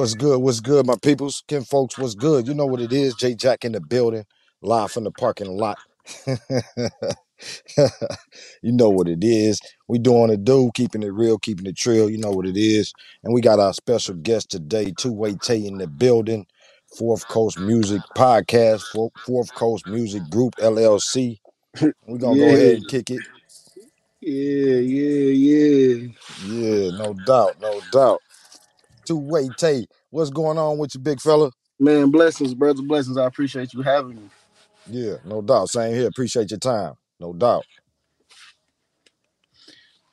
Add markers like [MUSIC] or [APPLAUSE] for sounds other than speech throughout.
What's good? What's good, my peoples? Ken folks, what's good? You know what it is. J Jack in the building, live from the parking lot. [LAUGHS] you know what it is. We doing it do, keeping it real, keeping it trill. You know what it is. And we got our special guest today, TwoWay Tae in the building, Fourth Coast Music Podcast, Fourth Coast Music Group LLC. We're gonna go ahead and kick it. Yeah, yeah, yeah. Yeah, no doubt, no doubt. TwoWay Tae, what's going on with you, big fella? Man, blessings, brother, blessings. I appreciate you having me. Yeah, no doubt. Same here. Appreciate your time. No doubt.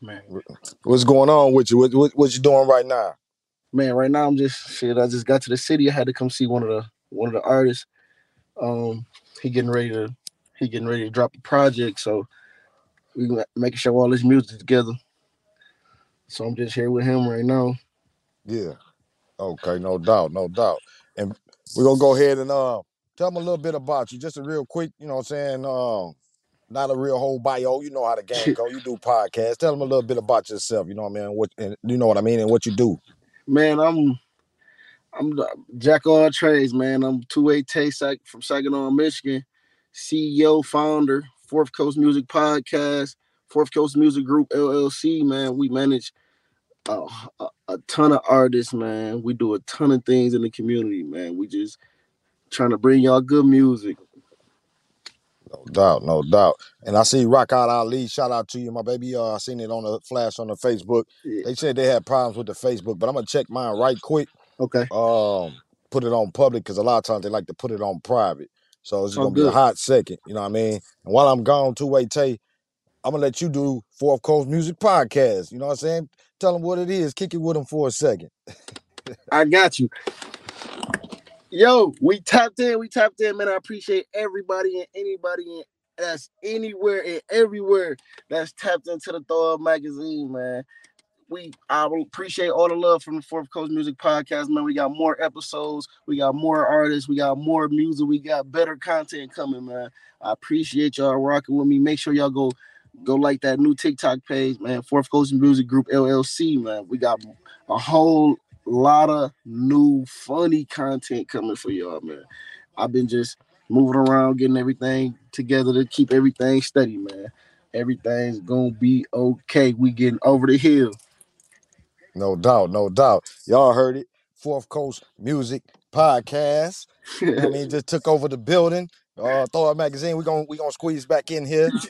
Man. What's going on with you? What, what, what you doing right now? Man, right now I'm just shit. I just got to the city. I had to come see one of the one of the artists. Um, he getting ready to he getting ready to drop a project, so we making sure all this music together. So I'm just here with him right now. Yeah. Okay, no doubt, no doubt. And we're gonna go ahead and uh tell them a little bit about you. Just a real quick, you know what I'm saying? Um, not a real whole bio. You know how the game go. You do podcasts. Tell them a little bit about yourself, you know what I mean? What and you know what I mean and what you do. Man, I'm I'm jack of all trades, man. I'm TwoWay Tae Sac from Saginaw, Michigan, CEO, founder, Fourth Coast Music Podcast, Fourth Coast Music Group LLC. Man, we manage a, a, a ton of artists, man. We do a ton of things in the community, man. We just trying to bring y'all good music. No doubt, no doubt. And I see Rock Out Ali. Shout out to you, my baby. Uh, I seen it on the flash on the Facebook. Yeah. They said they had problems with the Facebook, but I'm gonna check mine right quick. Okay. um put it on public because a lot of times they like to put it on private. So it's Oh, gonna be a hot second, you know what I mean? And while I'm gone, TwoWay Tae, I'm gonna let you do Fourth Coast Music Podcast. You know what I'm saying? Tell them what it is. Kick it with them for a second. I got you. Yo, we tapped in. We tapped in, man. I appreciate everybody and anybody and that's anywhere and everywhere that's tapped into the Thawed magazine, man. We I appreciate all the love from the Fourth Coast Music Podcast, man. We got more episodes, we got more artists, we got more music, we got better content coming, man. I appreciate y'all rocking with me. Make sure y'all go go like that new TikTok page, man. Fourth Coast Music Group LLC, man. We got a whole lot of new funny content coming for y'all, man. I've been just moving around, getting everything together to keep everything steady, man. Everything's gonna be okay. We getting over the hill. No doubt, no doubt. Y'all heard it. Fourth Coast Music Podcast. You know what I mean? [LAUGHS] Just took over the building. Uh throw a magazine. We're gonna we gonna squeeze back in here. [LAUGHS] [LAUGHS]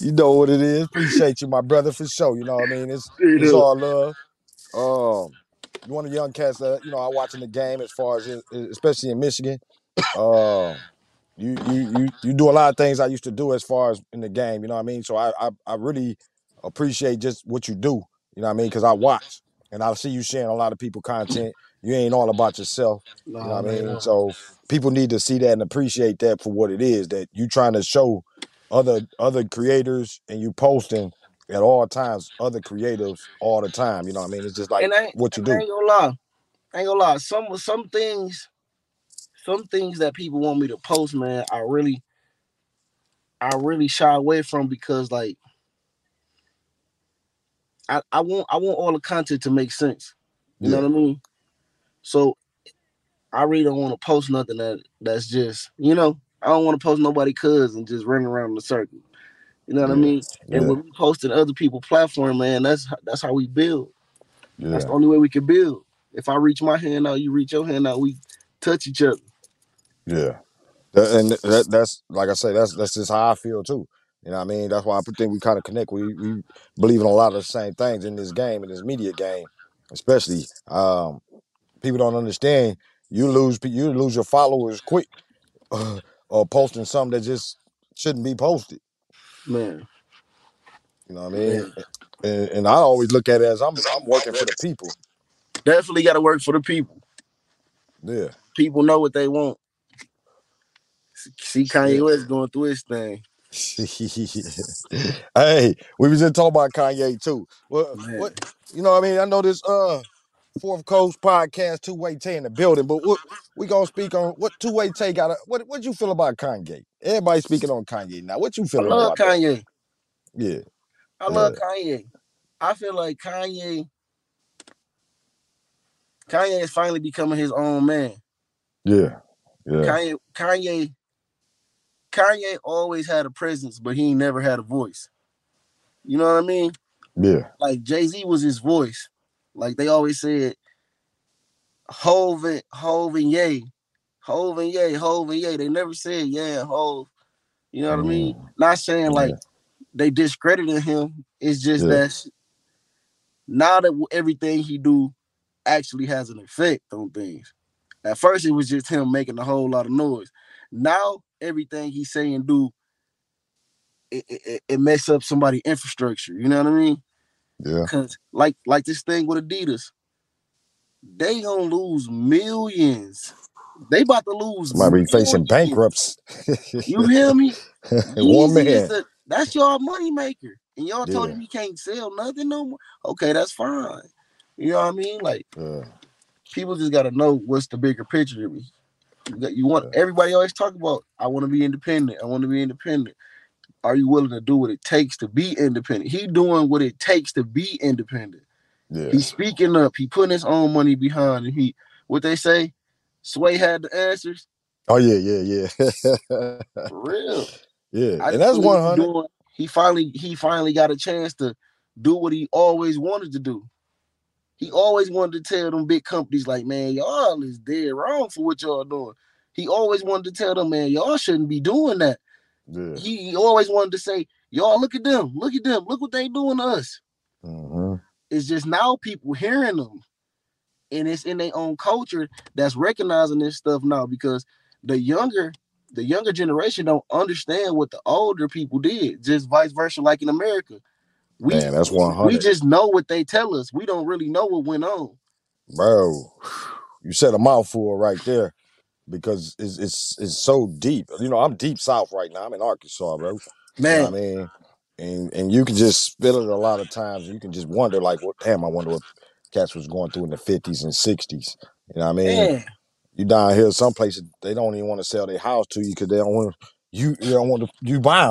you know what it is. Appreciate you, my brother, for sure. You know what I mean? It's it's all love. Um, you one of the young cats that you know I watching the game as far as in- especially in Michigan. Um, you you you you do a lot of things I used to do as far as in the game. You know what I mean? So I I, I really appreciate just what you do. You know what I mean? Because I watch and I see you sharing a lot of people content. You ain't all about yourself. You know Nah, what I man, mean? So people need to see that and appreciate that for what it is. That you trying to show other other creators and you posting at all times other creatives all the time. You know what I mean? It's just like and I, ain't- what you and I do. ain't gonna lie. I ain't gonna lie. Some some things, some things that people want me to post, man, I really, I really shy away from because like I, I want I want all the content to make sense. You know Yeah, what I mean? So I really don't want to post nothing that that's just, you know, I don't want to post nobody cuz and just running around in a circle. You know what I mean? And yeah, when we posting other people platform, man, that's that's how we build. Yeah. That's the only way we can build. If I reach my hand out, you reach your hand out, we touch each other. yeah. That, and that, that's like I say, that's that's just how I feel too. You know what I mean? That's why I think we kind of connect. We we believe in a lot of the same things in this game, in this media game, especially. Um, people don't understand. You lose you lose your followers quick, or posting something that just shouldn't be posted. Man, You know what I mean? And, and I always look at it as I'm I'm working for the people. Definitely gotta work for the people. Yeah. People know what they want. See Kanye Yeah. West going through his thing. [LAUGHS] hey, we was just talking about Kanye too. What Man. what you know what I mean? I know this uh Fourth Coast podcast, TwoWay Tae in the building, but what we gonna speak on what TwoWay Tae got what what you feel about Kanye? Everybody speaking on Kanye now. What you I love about that? Kanye. Yeah, I love uh, Kanye. I feel like Kanye Kanye is finally becoming his own man. Yeah. Yeah. Kanye, Kanye, Kanye always had a presence, but he never had a voice. You know what I mean? Yeah. Like Jay Z was his voice. Like they always said, Hove and Hove and Ye, Hove and Ye, Hove and Ye. They never said yeah Hove. You know what I mean? Mm. Not saying like Yeah. they discredited him. It's just Yeah. that now that everything he do actually has an effect on things. At first, it was just him making a whole lot of noise. Now everything he say and do, it, it, it- it mess up somebody' infrastructure. You know what I mean? Yeah. Cause like like this thing with Adidas, they gonna lose millions. They about to lose. Might be facing bankrupts. You hear me? [LAUGHS] One man. the- that's your money maker, and y'all told him he can't sell nothing no more. Okay, that's fine. You know what I mean? Like Yeah. people just gotta know what's the bigger picture to me. You got- You want everybody always talk about I want to be independent. I want to be independent. Are you willing to do what it takes to be independent? He doing what it takes to be independent. Yeah. He's speaking up. He putting his own money behind, and he what they say. Sway had the answers Oh yeah, yeah, yeah. [LAUGHS] for real. yeah. I And that's one he hundred. He finally he finally got a chance to do what he always wanted to do. He always wanted to tell them big companies like, man, y'all is dead wrong for what y'all doing. He always wanted to tell them, man, y'all shouldn't be doing that. Yeah. Always wanted to say, y'all look at them, look at them, look what they doing to us. hmm It's just now people hearing them, and it's in their own culture that's recognizing this stuff now because the younger the younger generation don't understand what the older people did. Just vice versa, like in America, we Man, that's one we just know what they tell us. We don't really know what went on. bro. You said a mouthful right there because it's it's it's so deep. You know, I'm deep south right now. I'm in Arkansas, bro. You know Man, what I mean? And and you can just feel it a lot of times. You can just wonder, like, what? Damn, I wonder what cats was going through in the fifties and sixties. You know what I mean? man, You down here, some places they don't even want to sell their house to you because they don't want you. You don't want to you buy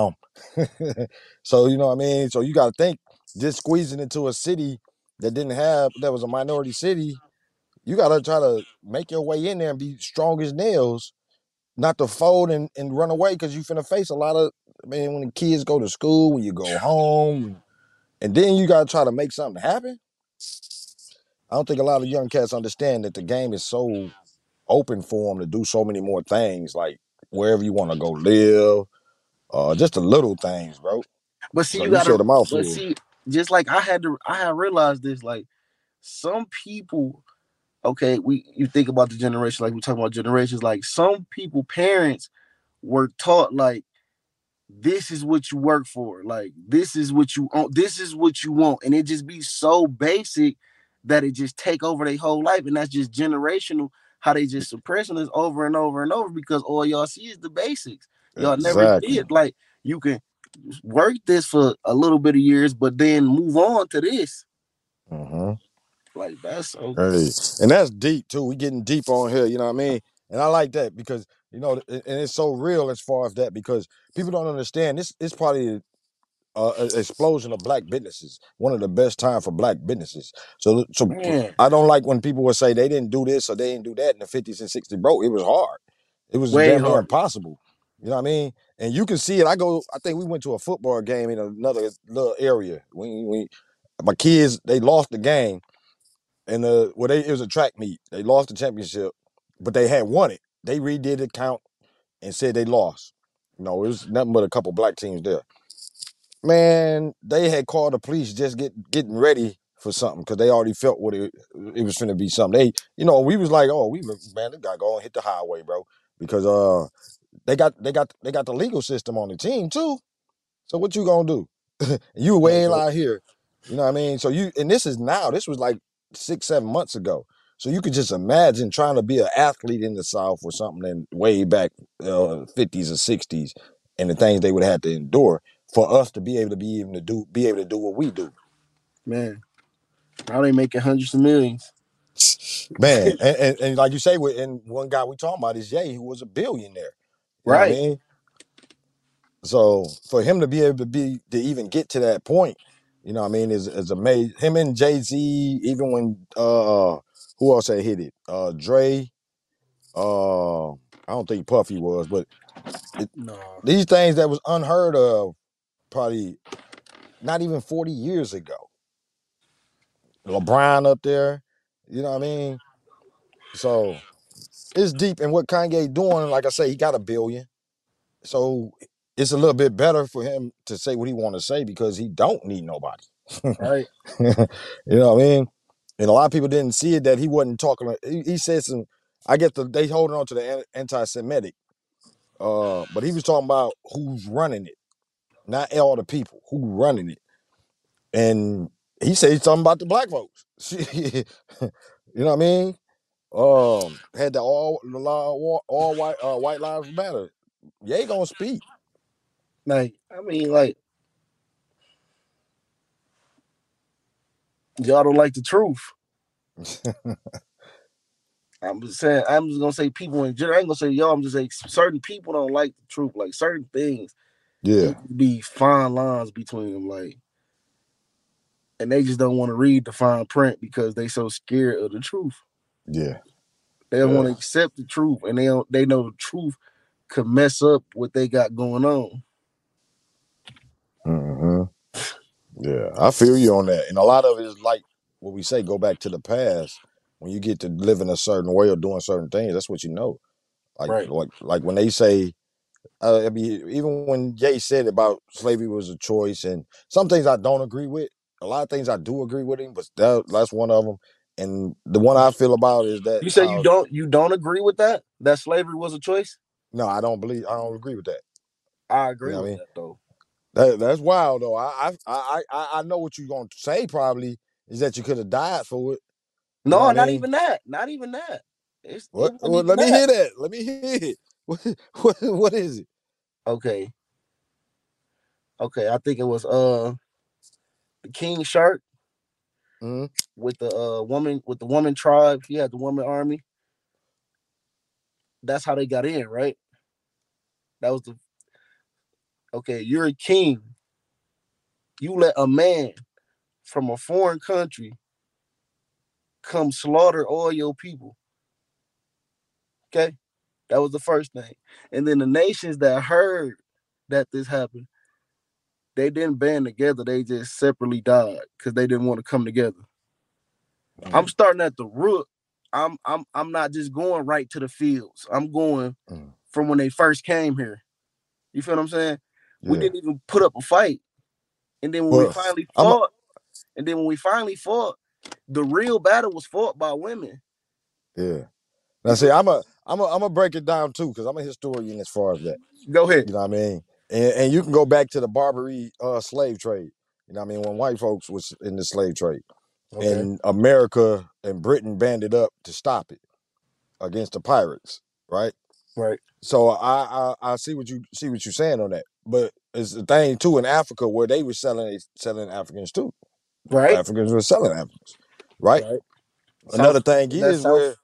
them. [LAUGHS] so you know what I mean. So you got to think just squeezing into a city that didn't have that was a minority city. You got to try to make your way in there and be strong as nails, not to fold and, and run away because you finna face a lot of man when the kids go to school, when you go home, and then you got to try to make something happen. I don't think a lot of young cats understand that the game is so open for them to do so many more things, like wherever you want to go live, uh, just the little things, bro. but see, So you you gotta. said a mouthful. But see, just like I had to, I had realized this. Like some people, okay, we you think about the generation, like we talk about generations. Like some people, parents were taught like this is what you work for, like this is what you own, this is what you want, and it just be so basic that it just take over their whole life, and that's just generational. How they just suppressing this over and over and over because all y'all see is the basics. Y'all never did like you can work this for a little bit of years, but then move on to this. hmm Like that's so Hey, and that's deep too. We getting deep on here, you know what I mean? And I like that because you know, and and it's so real as far as that because people don't understand this. It's probably uh, an explosion of black businesses. One of the best time for black businesses. So, so man. I don't like when people will say they didn't do this or they didn't do that in the fifties and sixties. Bro, it was hard. It was Way damn near hard. impossible. You know what I mean? And you can see it. I go. I think we went to a football game in another little area. We, we my kids they lost the game, and uh, well, they it was a track meet. They lost the championship, but they had won it. They redid the count and said they lost. No, it was nothing but a couple black teams there. Man, they had called the police just get getting ready for something because they already felt what it it was going to be something. They, you know, we was like, oh, we man, they gotta go and hit the highway, bro, because uh, they got they got they got the legal system on the team too. So what you gonna do? [LAUGHS] you way out here, you know what I mean? So you and this is now. This was like six seven months ago. So you could just imagine trying to be an athlete in the South or something in way back uh, 50s or 60s and the things they would have to endure for us to be able to be even to do be able to do what we do. man. Now they making hundreds of millions. Man, [LAUGHS] and, and, and like you say, with and one guy we talking about is Jay, who was a billionaire. You what I Right. mean? So for him to be able to be to even get to that point, You know what I mean? Is is amazing. Him and Jay Z, even when uh who else had hit it? Uh Dre, uh I don't think Puffy was, but it, No. these things that was unheard of probably not even 40 years ago. LeBron up there, you know what I mean? So it's deep. And what Kanye doing, like I say, he got a billion. So it's a little bit better for him to say what he want to say because he don't need nobody. Right. [LAUGHS] you know what I mean? And a lot of people didn't see it that he wasn't talking. He, he said some. I get the they holding on to the anti-Semitic, uh, but he was talking about who's running it, not all the people who running it. And he said something about the black folks. [LAUGHS] you know what I mean? Um, had the all the law all, all white uh, white lives matter. Ye gonna speak. Like, I mean, like, y'all don't like the truth. I'm just saying, I'm just gonna say people in general. I ain't gonna say y'all. I'm just saying certain people don't like the truth. Like certain things yeah, be fine lines between them. Like, and they just don't want to read the fine print because they so scared of the truth. yeah, They don't Yeah. want to accept the truth, and they don't, they know the truth could mess up what they got going on. Yeah. I feel you on that. And a lot of it is like what we say, go back to the past. When you get to living a certain way or doing certain things, that's what you know. Like, Right. like, like when they say, uh, I mean, even when Jay said about slavery was a choice, and some things I don't agree with. A lot of things I do agree with him, but that, that's one of them. And the one I feel about is that You say you don't you don't agree with that? That slavery was a choice? No, I don't believe. I don't agree with that. I agree know what I with mean? that though. That that's wild though. I I I I, know what you're gonna say. Probably is that you could have died for it. You No, what I not mean? even that. Not even that. It's, it What? wasn't Well, even let me hear that. Let me hear it. [LAUGHS] What, what, what is it? Okay. Okay, I think it was uh the King Shark Mhm. with the uh woman with the woman tribe. He had the woman army. That's how they got in, right? That was the okay. You're a king. You let a man from a foreign country come slaughter all your people. Okay, that was the first thing. And then the nations that heard that this happened, they didn't band together. They just separately died because they didn't want to come together. I'm starting at the root. I'm I'm I'm not just going right to the fields. I'm going Mm. from when they first came here. You feel what I'm saying? We didn't even put up a fight. And then when we finally I'm a- fought, and then when we finally fought, the real battle was fought by women. Yeah. Now see, I'm a I'm a I'm gonna break it down too because I'm a historian as far as that. Go ahead. You know what I mean? And and you can go back to the Barbary uh, slave trade. You know what I mean? When white folks was in the slave trade. and America and Britain banded up to stop it against the pirates, right? right. So I I, I see what you see what you're saying on that, but it's a thing too in Africa where they were selling selling Africans too. Right. Africans were selling Africans, right? Right. Another South- thing that's is South- where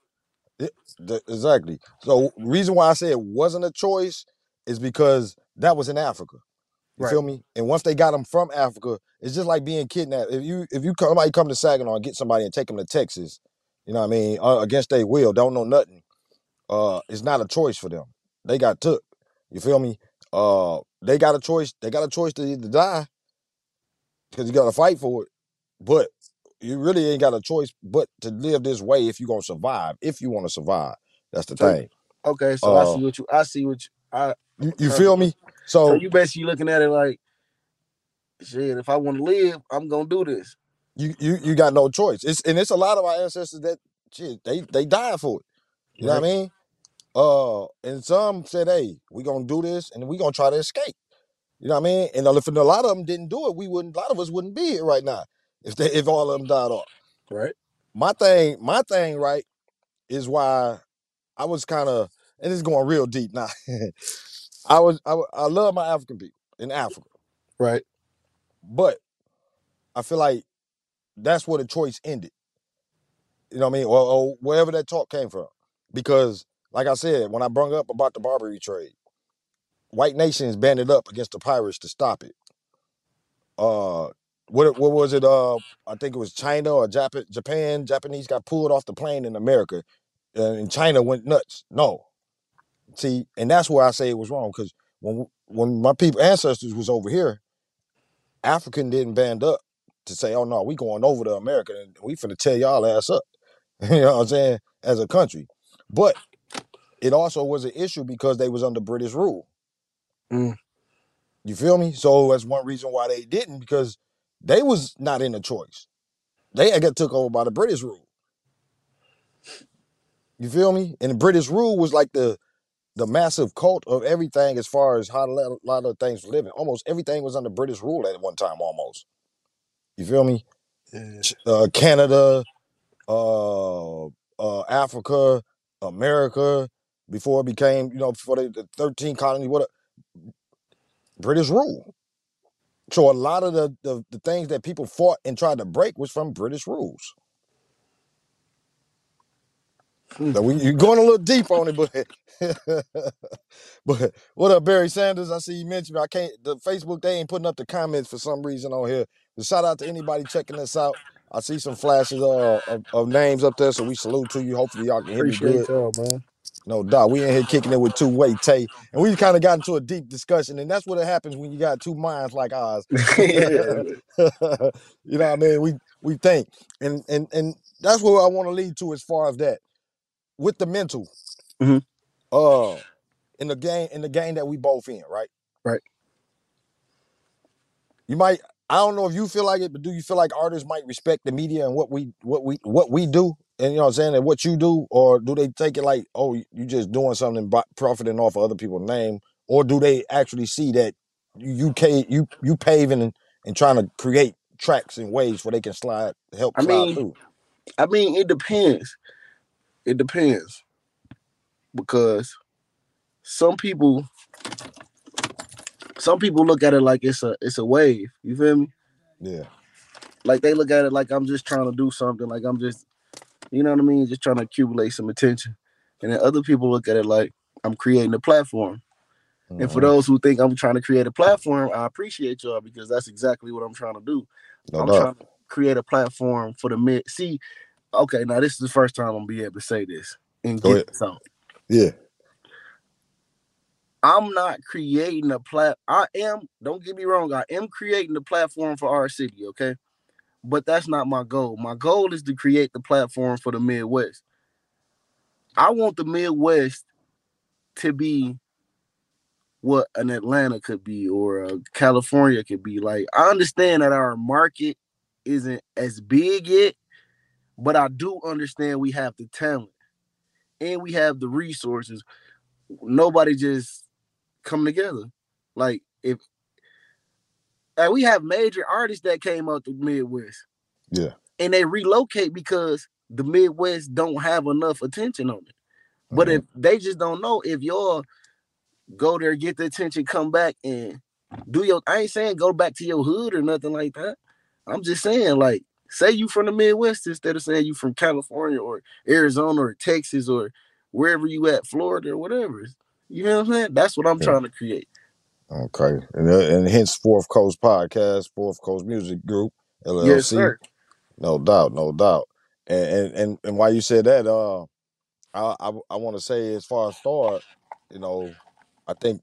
Yeah, the- exactly. So the reason why I say it wasn't a choice is because that was in Africa. You Right. feel me? And once they got them from Africa, it's just like being kidnapped. If you if you come, somebody come to Saginaw and get somebody and take them to Texas, you know what I mean, uh, against their will, don't know nothing. Uh, it's not a choice for them. They got took. You feel me? Uh, they got a choice. They got a choice to either die because you got to fight for it, but you really ain't got a choice but to live this way if you gonna survive. If you want to survive, that's the So- thing. Okay, so I Uh, see what you I see what you I You, you feel me? so So you basically looking at it like shit, if I want to live, I'm gonna do this. you you you got no choice. It's and it's a lot of our ancestors that shit they they died for it. You know what I mean? Uh, and some said, "Hey, we're gonna do this, and we're gonna try to escape." You know what I mean? And if a lot of them didn't do it, we wouldn't. A lot of us wouldn't be here right now if they if all of them died off. Right. My thing, my thing, right, is why I was kind of, and it's going real deep now. [LAUGHS] I was, I, I love my African people in Africa, Right. but I feel like that's where the choice ended. You know what I mean? Or, or wherever that talk came from. Because, like I said, when I brung up about the Barbary trade, white nations banded up against the pirates to stop it. Uh, what what was it? Uh, I think it was China or Japan. Japan Japanese got pulled off the plane in America, and China went nuts. No, see, and that's where I say it was wrong because when when my people ancestors was over here, African didn't band up to say, "Oh no, we going over to America and we finna tear y'all ass up." [LAUGHS] you know what I'm saying? As a country, but it also was an issue because they was under British rule. Mm. You feel me? So that's one reason why they didn't because they was not in a choice. They got took over by the British rule. You feel me? And the British rule was like the the massive cult of everything as far as how a lot, a lot of things were living. Almost everything was under British rule at one time. Almost. You feel me? Yeah. Uh, Canada, uh, uh, Africa, America, before it became, you know, before the 13 colonies, what a British rule. So a lot of the, the the things that people fought and tried to break was from British rules. Hmm. So we you're going a little deep on it, but [LAUGHS] but what up, Barry Sanders? I see you mentioned. I can't. The Facebook they ain't putting up the comments for some reason on here. But shout out to anybody checking this out. I see some flashes uh, of, of names up there, so we salute to you. Hopefully y'all can hear me good. Appreciate y'all, man. No doubt. We in here kicking it with TwoWay Tae. And we kind of got into a deep discussion. And that's what it happens when you got two minds like ours. [LAUGHS] [LAUGHS] you know what I mean? We we think. And and and that's what I want to lead to as far as that. With the mental. Mhm. Uh in the game, in the game that we both in, right? Right. You might I don't know if you feel like it, but do you feel like artists might respect the media and what we what we what we do? And you know what I'm saying, and what you do, or do they take it like, oh, you just doing something by profiting off of other people's name, or do they actually see that you you ca- you you paving and, and trying to create tracks and ways where they can slide help I slide mean, through? I mean, it depends. It depends because some people, some people look at it like it's a it's a wave. You feel me? Yeah, Like they look at it like I'm just trying to do something. Like I'm just, you know what I mean? Just trying to accumulate some attention. And then other people look at it like I'm creating a platform. And for Mhm. those who think I'm trying to create a platform, I appreciate y'all because that's exactly what I'm trying to do. no I'm doubt. trying to create a platform for the mid. See, okay, now this is the first time I'm gonna be able to say this and Go get this out. Yeah, I'm not creating a plat. I am. Don't get me wrong. I am creating the platform for our city. Okay, but that's not my goal. My goal is to create the platform for the Midwest. I want the Midwest to be what an Atlanta could be or a California could be. Like I understand that our market isn't as big yet, but I do understand we have the talent and we have the resources. Nobody just come together. Like if and we have major artists that came out the Midwest yeah, and they relocate because the Midwest don't have enough attention on it. But Mhm. if they just don't know if y'all go there, get the attention, come back and do your I ain't saying go back to your hood or nothing like that. I'm just saying, like, say you from the Midwest instead of saying you from California or Arizona or Texas or wherever you at, Florida or whatever. You know what I'm saying? That's what I'm Yeah. trying to create. Okay. And uh, and hence Fourth Coast Podcast, Fourth Coast Music Group, LLC. Yes, sir. No doubt, no doubt. And and and, and why you said that, uh, I I, I want to say as far as start, you know, I think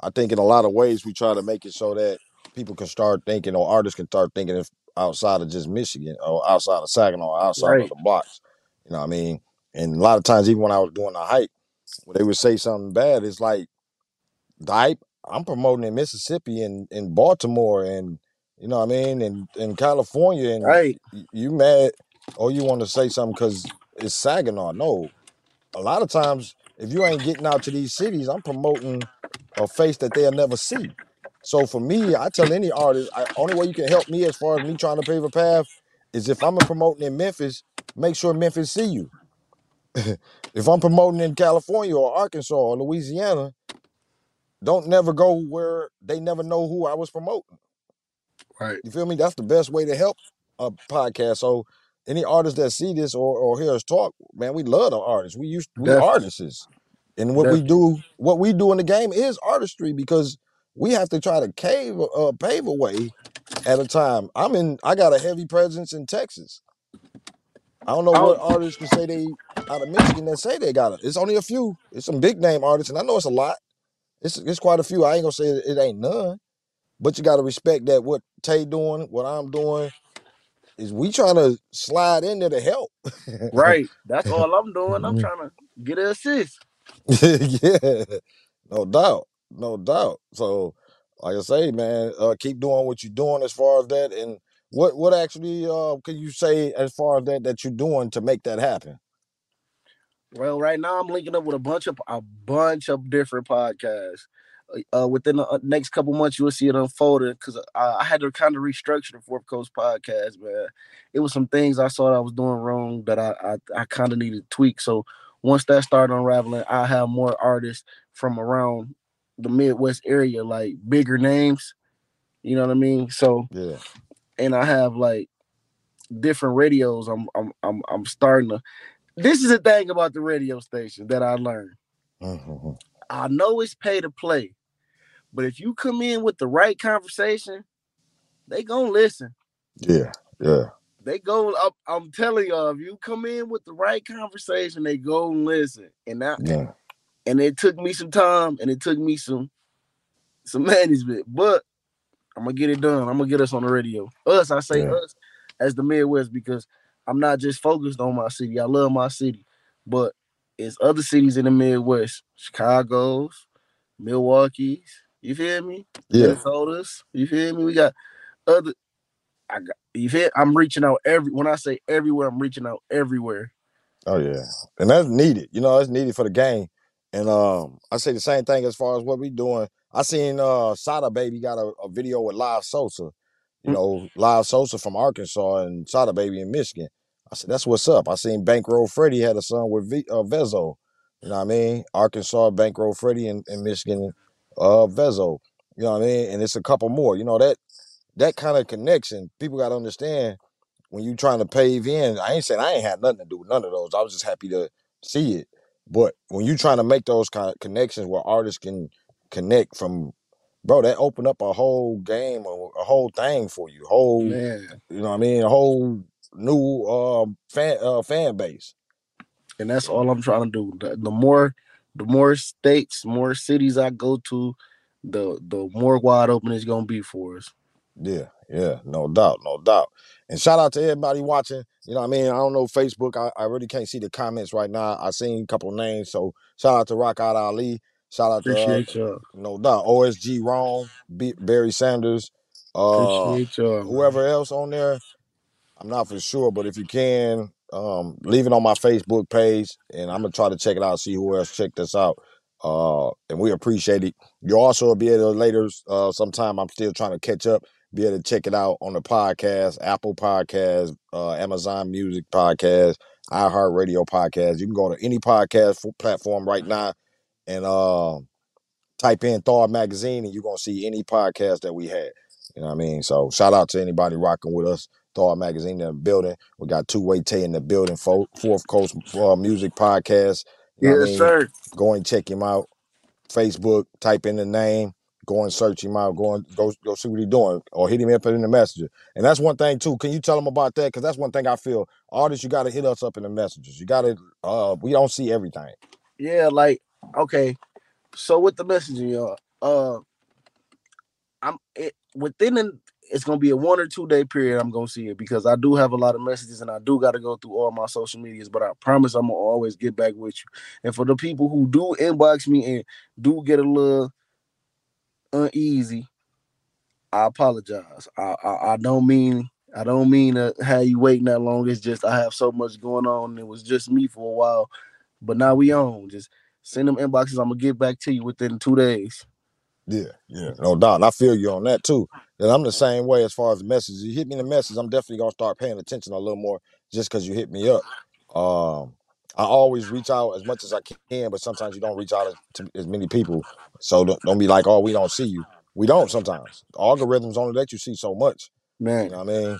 I think in a lot of ways we try to make it so that people can start thinking or artists can start thinking if outside of just Michigan or outside of Saginaw or outside Right. of the blocks. You know what I mean? And a lot of times even when I was doing the hike, when they would say something bad, it's like the hype I'm promoting in Mississippi and in Baltimore and you know what I mean, and in California and Right. y- you mad or you want to say something because it's Saginaw. No, a lot of times if you ain't getting out to these cities, I'm promoting a face that they'll never see. So for me, I tell any artist, I, only way you can help me as far as me trying to pave a path is if I'm promoting in Memphis, make sure Memphis see you. [LAUGHS] if I'm promoting in California or Arkansas or Louisiana, don't never go where they never know who I was promoting. Right. You feel me? That's the best way to help a podcast. So any artists that see this or, or hear us talk, man, we love the artists. We used we Definitely. artists. And what we do, what we do in the game is artistry because we have to try to cave uh, pave a way at a time. I'm in. I got a heavy presence in Texas. I don't know what Oh. artists can say they out of Michigan that say they got it. It's only a few. It's some big name artists, and I know it's a lot. It's it's quite a few. I ain't gonna say it, ain't none, but you got to respect that what Tae doing, what I'm doing, is we trying to slide in there to help. [LAUGHS] Right. That's all I'm doing. I'm Mhm. trying to get an assist. [LAUGHS] yeah, no doubt, no doubt. So, like I say, man, uh, keep doing what you're doing as far as that. And what what actually uh, can you say as far as that that you're doing to make that happen? Well, right now I'm linking up with a bunch of a bunch of different podcasts. Uh, within the uh, next couple months, you'll see it unfolding because I, I had to kind of restructure the Fourth Coast podcast, man. It was some things I saw that I was doing wrong that I I, I kind of needed to tweak. So once that started unraveling, I have more artists from around the Midwest area, like bigger names. You know what I mean? So Yeah, and I have like different radios. I'm I'm I'm I'm starting to. This is the thing about the radio station that I learned. Mhm. I know it's pay to play, but if you come in with the right conversation, they gonna listen. yeah, yeah, They go. I'm, I'm telling y'all, if you come in with the right conversation, they go and listen. And that, yeah, and it took me some time, and it took me some some management, but I'm gonna get it done. I'm gonna get us on the radio. Us, I say Yeah. us as the Midwest because I'm not just focused on my city. I love my city, but it's other cities in the Midwest, Chicago's, Milwaukee's. You feel me? yeah. Minnesota's. You feel me? We got other. I got you feel. I'm reaching out every. When I say everywhere, I'm reaching out everywhere. Oh yeah, and that's needed. You know, that's needed for the game. And um, I say the same thing as far as what we doing. I seen uh Sada Baby got a, a video with Live Sosa. You know, Live Sosa from Arkansas and Sada Baby in Michigan. I said that's what's up. I seen Bankroll Freddie had a son with v, uh, Vezo. You know what I mean? Arkansas Bankroll Freddie and, and Michigan uh Vezo. You know what I mean? And it's a couple more. You know that that kind of connection. People got to understand when you trying to pave in, I ain't saying I ain't had nothing to do with none of those. I was just happy to see it. But when you trying to make those kind of connections where artists can connect from, bro, that opened up a whole game, a, a whole thing for you, whole, Man, you know what I mean, a whole new um fan uh, fan base. and that's all I'm trying to do. The, the more, the more states, more cities I go to, the the more wide open it's gonna be for us. Yeah, yeah, no doubt, no doubt. And shout out to everybody watching. You know what I mean? I don't know Facebook. I, I really can't see the comments right now. I seen a couple names. So shout out to Rock Out Ali. Shout out to uh, y'all. no doubt OSG Wrong, B- Barry Sanders, uh Appreciate y'all. man. whoever else on there. I'm not for sure, but if you can, um, leave it on my Facebook page, and I'm gonna try to check it out, see who else checked us out. Uh, and we appreciate it. You also will be able to later, uh, sometime. I'm still trying to catch up. Be able to check it out on the podcast, Apple Podcast, uh, Amazon Music Podcast, iHeartRadio Podcast. You can go to any podcast f- platform right now and uh, type in Thawed Magazine, and you're gonna see any podcast that we had. You know what I mean? So shout out to anybody rocking with us. Thawed Magazine in the building. We got TwoWay Tae in the building. Fo- Fourth Coast uh, Music Podcast. You what I Yes, mean? sir. Go and check him out. Facebook, type in the name, go and search him out, go and go go see what he's doing, or hit him up in the messenger. And that's one thing too. Can you tell him about that? Because that's one thing I feel. Artists, you got to hit us up in the messages. You got to. Uh, we don't see everything. Yeah, like okay. So with the messaging, y'all, uh, I'm it within the, it's gonna be a one or two day period. I'm gonna see it because I do have a lot of messages and I do got to go through all my social medias. But I promise I'm gonna always get back with you. And for the people who do inbox me and do get a little uneasy, I apologize. I I, I don't mean I don't mean to have you waiting that long. It's just I have so much going on. It was just me for a while, but now we on. Just send them inboxes. I'm gonna get back to you within two days. Yeah, yeah, no doubt. And I feel you on that too. And I'm the same way as far as messages. You hit me in the message, I'm definitely gonna start paying attention a little more just because you hit me up. Um, I always reach out as much as I can, but sometimes you don't reach out to as many people. So don't, don't be like, oh, we don't see you. We don't sometimes. The algorithms only let you see so much. Man, You know what I mean?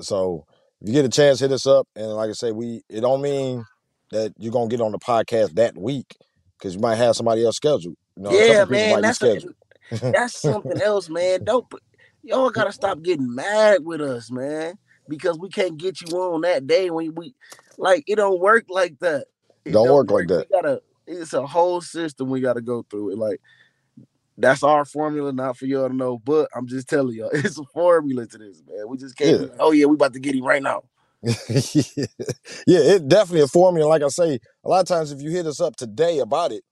So if you get a chance, hit us up. And like I say, we it don't mean that you're gonna get on the podcast that week because you might have somebody else scheduled. You know, yeah, man, that's a, [LAUGHS] that's something else, man. Don't y'all gotta stop getting mad with us, man, because we can't get you on that day when we like it don't work like that. It Don't work like that. We gotta. It's a whole system we gotta go through. It like that's our formula, not for y'all to know. But I'm just telling y'all, [LAUGHS] it's a formula to this, man. We just can't. Yeah. Oh yeah, we about to get him right now. [LAUGHS] yeah, it definitely a formula. Like I say, a lot of times if you hit us up today about it,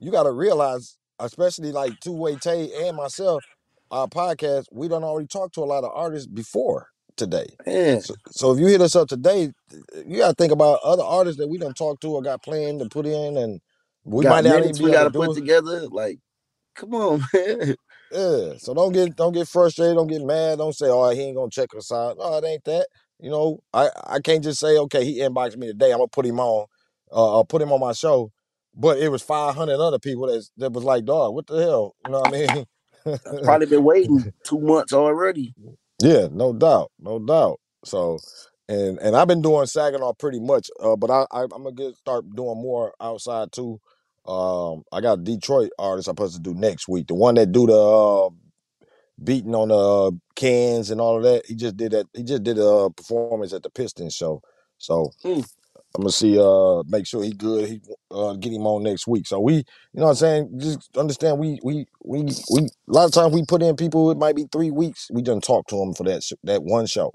you got to realize, especially like TwoWay Tae and myself, our podcast, we done already talked to a lot of artists before today. Man, So, so if you hit us up today, you got to think about other artists that we done talked to or got planned to put in, and we got might not even minutes be we able gotta do put it. together. Like, come on, [LAUGHS] man. Yeah. So don't get don't get frustrated. Don't get mad. Don't say, "Oh, he ain't gonna check us out." No, it ain't that. You know, I I can't just say, "Okay, he inboxed me today. I'm gonna put him on, uh, I'll put him on my show." But it was 500 other people that that was like, "Dog, what the hell?" You know what I mean? I've probably been waiting [LAUGHS] two months already. yeah, no doubt, no doubt. So, and and I've been doing Saginaw pretty much, uh, but I, I I'm gonna get start doing more outside too. Um, I got Detroit artist I'm supposed to do next week. The one that do the uh, beating on the uh, cans and all of that. He just did that. He just did a performance at the Pistons show. So Mm. I'm gonna see. Uh, make sure he good. He uh, get him on next week. So we, you know, what I'm saying, just understand. We we we we. A lot of times we put in people. It might be three weeks. We done talk to them for that sh- that one show.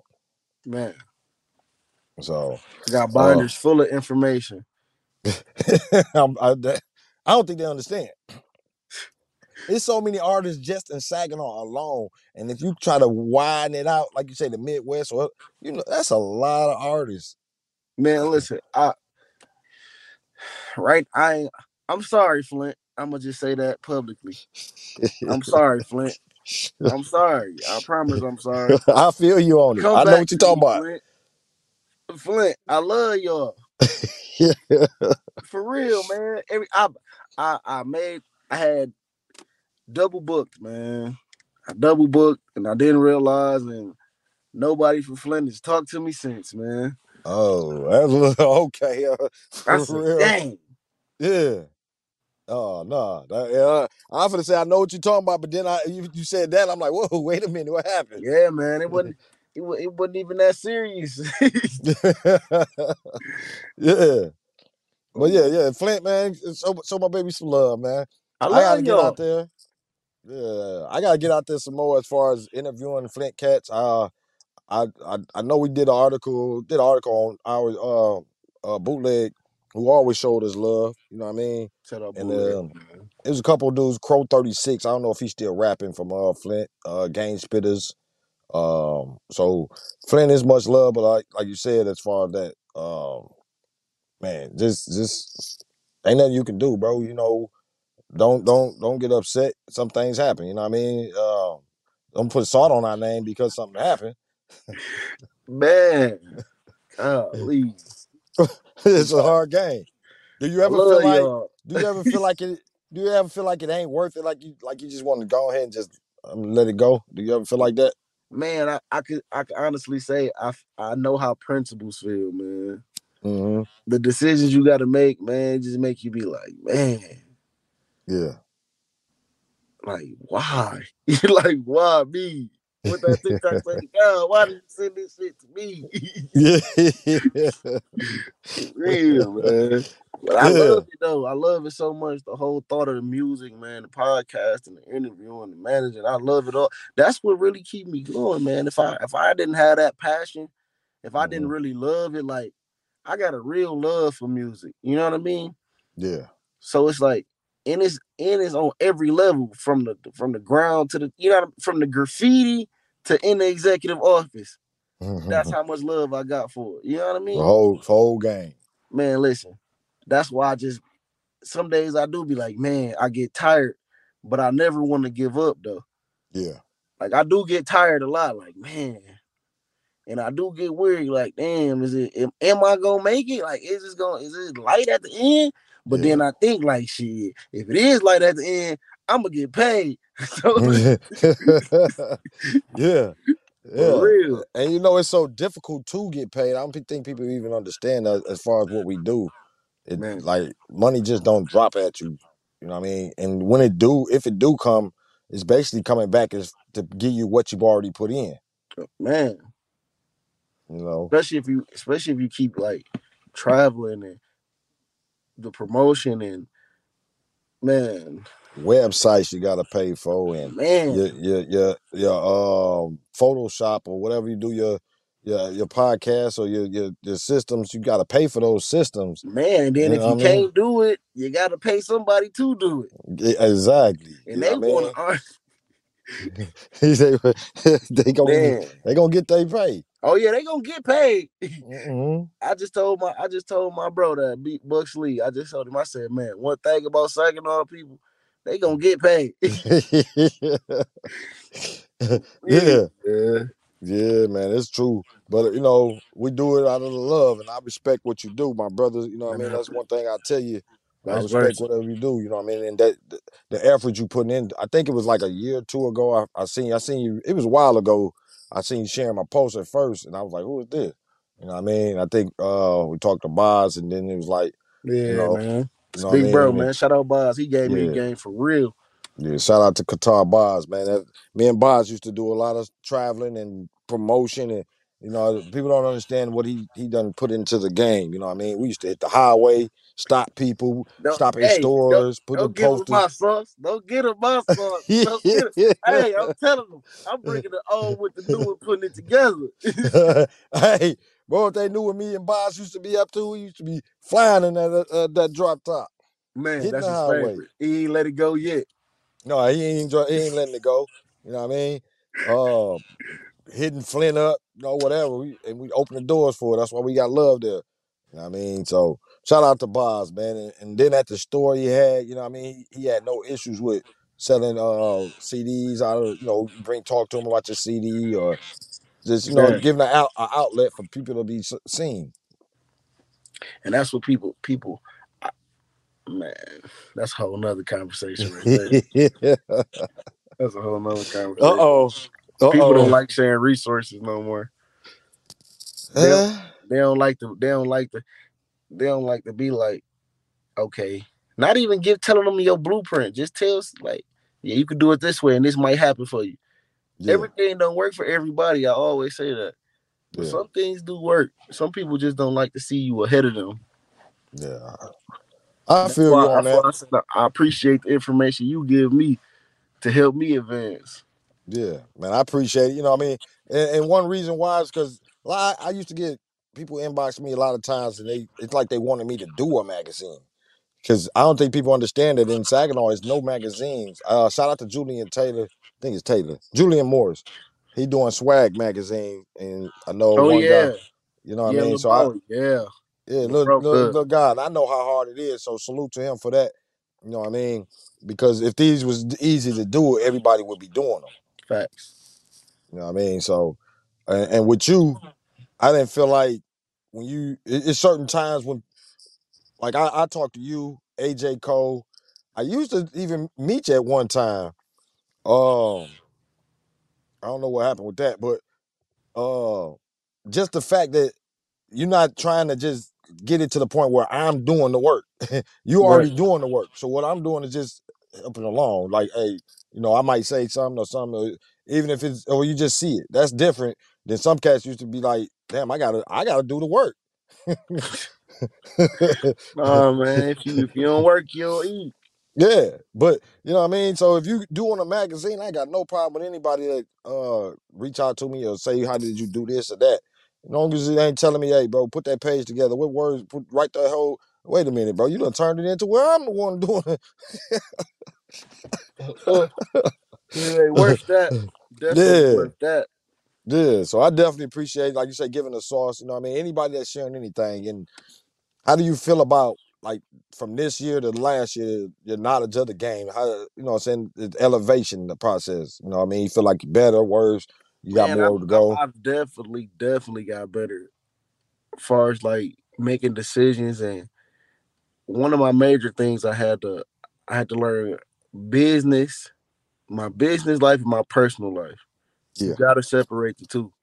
Man, So I got binders full of information. [LAUGHS] I'm, I, that, I don't think they understand. There's so many artists just in Saginaw alone, and if you try to widen it out, like you say, the Midwest, or you know, that's a lot of artists. Man, listen, I right, I ain't, I'm sorry, Flint. I'm gonna just say that publicly. I'm sorry, Flint. I'm sorry. I promise I'm sorry. [LAUGHS] I feel you on it. Come I know what you're talking me, about. Flint. Flint, I love y'all. [LAUGHS] For real, man. Every I I I made I had double booked, man. I double booked and I didn't realize and nobody from Flint has talked to me since, man. oh, that's [LAUGHS] okay. Uh, [LAUGHS] I for said, real. dang. Yeah. Oh no, that, yeah, I'm gonna say I know what you're talking about, but then I you, you said that I'm like, whoa, [LAUGHS] wait a minute, what happened? Yeah, man. It wasn't it, it wasn't even that serious. yeah, but yeah, yeah, Flint, man, show, show my baby some love, man. I I, gotta get y'all. out there. Yeah, I gotta get out there some more as far as interviewing Flint cats. Uh, I I, I know we did an article, did an article on our uh, uh bootleg, who always showed us love. You know what I mean? Shut up, And, bootleg, um. It was a couple of dudes, Crow thirty six. I don't know if he's still rapping from uh Flint, uh, Gang Spitters. Um, so Flint is much love, but like like you said, as far as that, um, man, just just ain't nothing you can do, bro. You know, don't don't don't get upset. Some things happen. You know what I mean? Um, don't put salt on our name because something happened. Man. [LAUGHS] Golly. it's a hard game. Do you ever feel like? y'all. Do you ever feel like it? Do you ever feel like it ain't worth it? Like you like you just want to go ahead and just um, let it go? Do you ever feel like that? Man, I, I could I could honestly say I I know how principles feel, man. Mm-hmm. The decisions you got to make, man, just make you be like, man, Yeah. like why? [LAUGHS] like why me? What that TikTok say? God, why did you send this shit to me? [LAUGHS] Yeah. [LAUGHS] Real man. But I Yeah. love it though. I love it so much. The whole thought of the music, man, the podcast and the interview and the managing. I love it all. That's what really keep me going, man. If I if I didn't have that passion, if I didn't Mhm. really love it, like I got a real love for music. You know what I mean? Yeah. So it's like, and it's and it's on every level from the from the ground to the you know from the graffiti to in the executive office. That's mm-hmm. how much love I got for it. You know what I the mean? whole whole game. Man, listen. That's why I just some days I do be like, man, I get tired, but I never want to give up though. Yeah. Like I do get tired a lot, like man. And I do get weary, like, damn, is it am, am I gonna make it? Like, is this gonna is it light at the end? But then I think like shit, if it is light at the end, I'm gonna get paid. [LAUGHS] so [LAUGHS] yeah. [LAUGHS] for Yeah. real. And you know it's so difficult to get paid. I don't think people even understand that as far as what we do. It Man. like money just don't drop at you. You know what I mean? And when it do, if it do come, it's basically coming back is to give you what you've already put in. Uh, man, You know, especially if you especially if you keep like traveling and the promotion and man, websites you got to pay for, and man, your your your your um Photoshop or whatever you do your your your podcast or your your, your systems, you got to pay for those systems. man. Then You if you I mean? can't do it, you gotta pay somebody to do it. Yeah, Exactly. And You they know what I want to [LAUGHS] [LAUGHS] He say [LAUGHS] they gonna man. they gonna get their pay. Oh yeah, they gonna get paid. [LAUGHS] Mhm. I just told my I just told my bro that beat Bucks Lee. I just told him I said, man, one thing about Saginaw people, they gonna get paid. yeah, yeah. yeah, man, it's true. But you know, we do it out of the love, and I respect what you do, my brother. You know what I mean? That's one thing I tell you. I respect versa. whatever you do. You know what I mean? And that the, the effort you putting in. I think it was like a year or two ago. I, I seen I seen you. It was a while ago. I seen you sharing my post at first, and I was like, "Who is this?" You know what I mean? I think uh we talked to Boz, and then it was like, Yeah, know, man. you know what I big bro, mean? man. Shout out Boz. He gave me Yeah. the game for real. Yeah, shout out to Qatar Boz, man. That, me and Boz used to do a lot of traveling and promotion, and you know, people don't understand what he he done put into the game. You know what I mean? We used to hit the highway, stop people, Don't, stop in hey, stores, put don't the posters. my sauce. Don't get him my sauce. [LAUGHS] Don't. Hey, I'm telling them, I'm bringing the old with the new and putting it together. [LAUGHS] hey, bro, if they knew what me and Boz used to be up to, we used to be flying in that uh, that drop top. Man, Hitting that's the his highway. favorite. He ain't let it go yet. No, he ain't he ain't letting it go. You know what I mean? Uh, hitting Flint up, you know, whatever. We, and we open the doors for it. That's why we got love there. You know what I mean? So shout out to Boz, man. And, and then at the store he had, you know what I mean? He, he had no issues with selling uh CDs out of, you know, bring talk to him about your CD or just, you know, Yeah. giving an out, a outlet for people to be seen. And that's what people, people, I, man, that's a whole nother conversation right there. uh [LAUGHS] That's a whole nother conversation. Uh oh. Uh People don't like sharing resources no more. They don't, Uh, they don't like to. They don't like to. They don't like to be like, okay, not even give telling them your blueprint. Just tell us like, yeah, you can do it this way, and this might happen for you. yeah, Everything don't work for everybody. I always say that. But yeah, some things do work. Some people just don't like to see you ahead of them. yeah. I That's feel you on that's that. I, I appreciate the information you give me to help me advance. Yeah, man, I appreciate it. You know, what I mean, and, and one reason why is because I, I used to get people inbox me a lot of times, and they it's like they wanted me to do a magazine. Because I don't think people understand that in Saginaw, there's no magazines. Uh, shout out to Julian Taylor. I think it's Taylor. Julian Morris. He doing swag magazine, and I know Oh one yeah, guy. You know what yeah, I mean? So I, yeah. yeah, look, bro look, good. look, God, I know how hard it is. So salute to him for that. You know what I mean? Because if these was easy to do, everybody would be doing them. Facts. You know what I mean? So, and, and with you, I didn't feel like when you, it- it's certain times when, like I, I talked to you, AJ Cole. I used to even meet you at one time. Um, I don't know what happened with that, but uh, just the fact that you're not trying to just get it to the point where I'm doing the work. [LAUGHS] you Right. already doing the work. So what I'm doing is just helping along. Like, hey, you know, I might say something or something, or even if it's or you just see it. That's different than some cats used to be like, damn, I gotta, I gotta do the work. [LAUGHS] Nah, man. If you if you don't work, you don't eat. Yeah, but you know what I mean. So if you doing a magazine, I got no problem with anybody that uh reach out to me or say how did you do this or that. As long as it ain't telling me, hey, bro, put that page together. What words? Put write the whole. Wait a minute, bro. You done turned it into where I'm the one [LAUGHS] doing it. [LAUGHS] it worth that. Definitely Yeah. worth that. Yeah, so I definitely appreciate, like you say, giving the sauce. You know what I mean? Anybody that's sharing anything. And how do you feel about like from this year to last year, your knowledge of the game? How you know what I'm saying? The elevation, the process. You know what I mean? You feel like you're better, worse, you got Man, more I've, to go. I've definitely, definitely got better as far as like making decisions and one of my major things I had to I had to learn business, my business life and my personal life. Yeah. You gotta separate the two.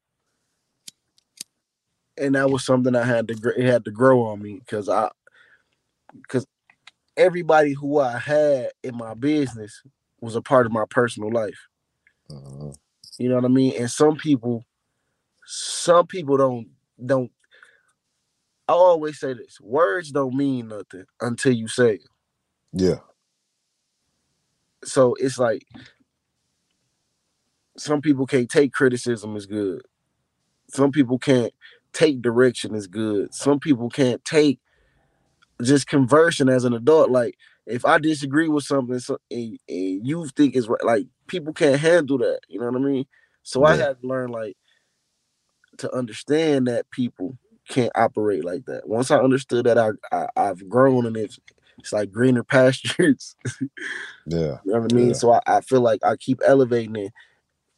And that was something I had to it had to grow on me because I because everybody who I had in my business was a part of my personal life. hmm You know what I mean? And some people, some people don't don't. I always say this: words don't mean nothing until you say it. Yeah. So it's like some people can't take criticism as good. Some people can't take direction as good. Some people can't take just conversing as an adult. Like if I disagree with something so, and, and you think it's right, like people can't handle that. You know what I mean? So I had to learn like to understand that people can't operate like that. Once I understood that, I, I I've grown and it's it's like greener [LAUGHS] pastures. Yeah. You know what I mean? Yeah. So I, I feel like I keep elevating it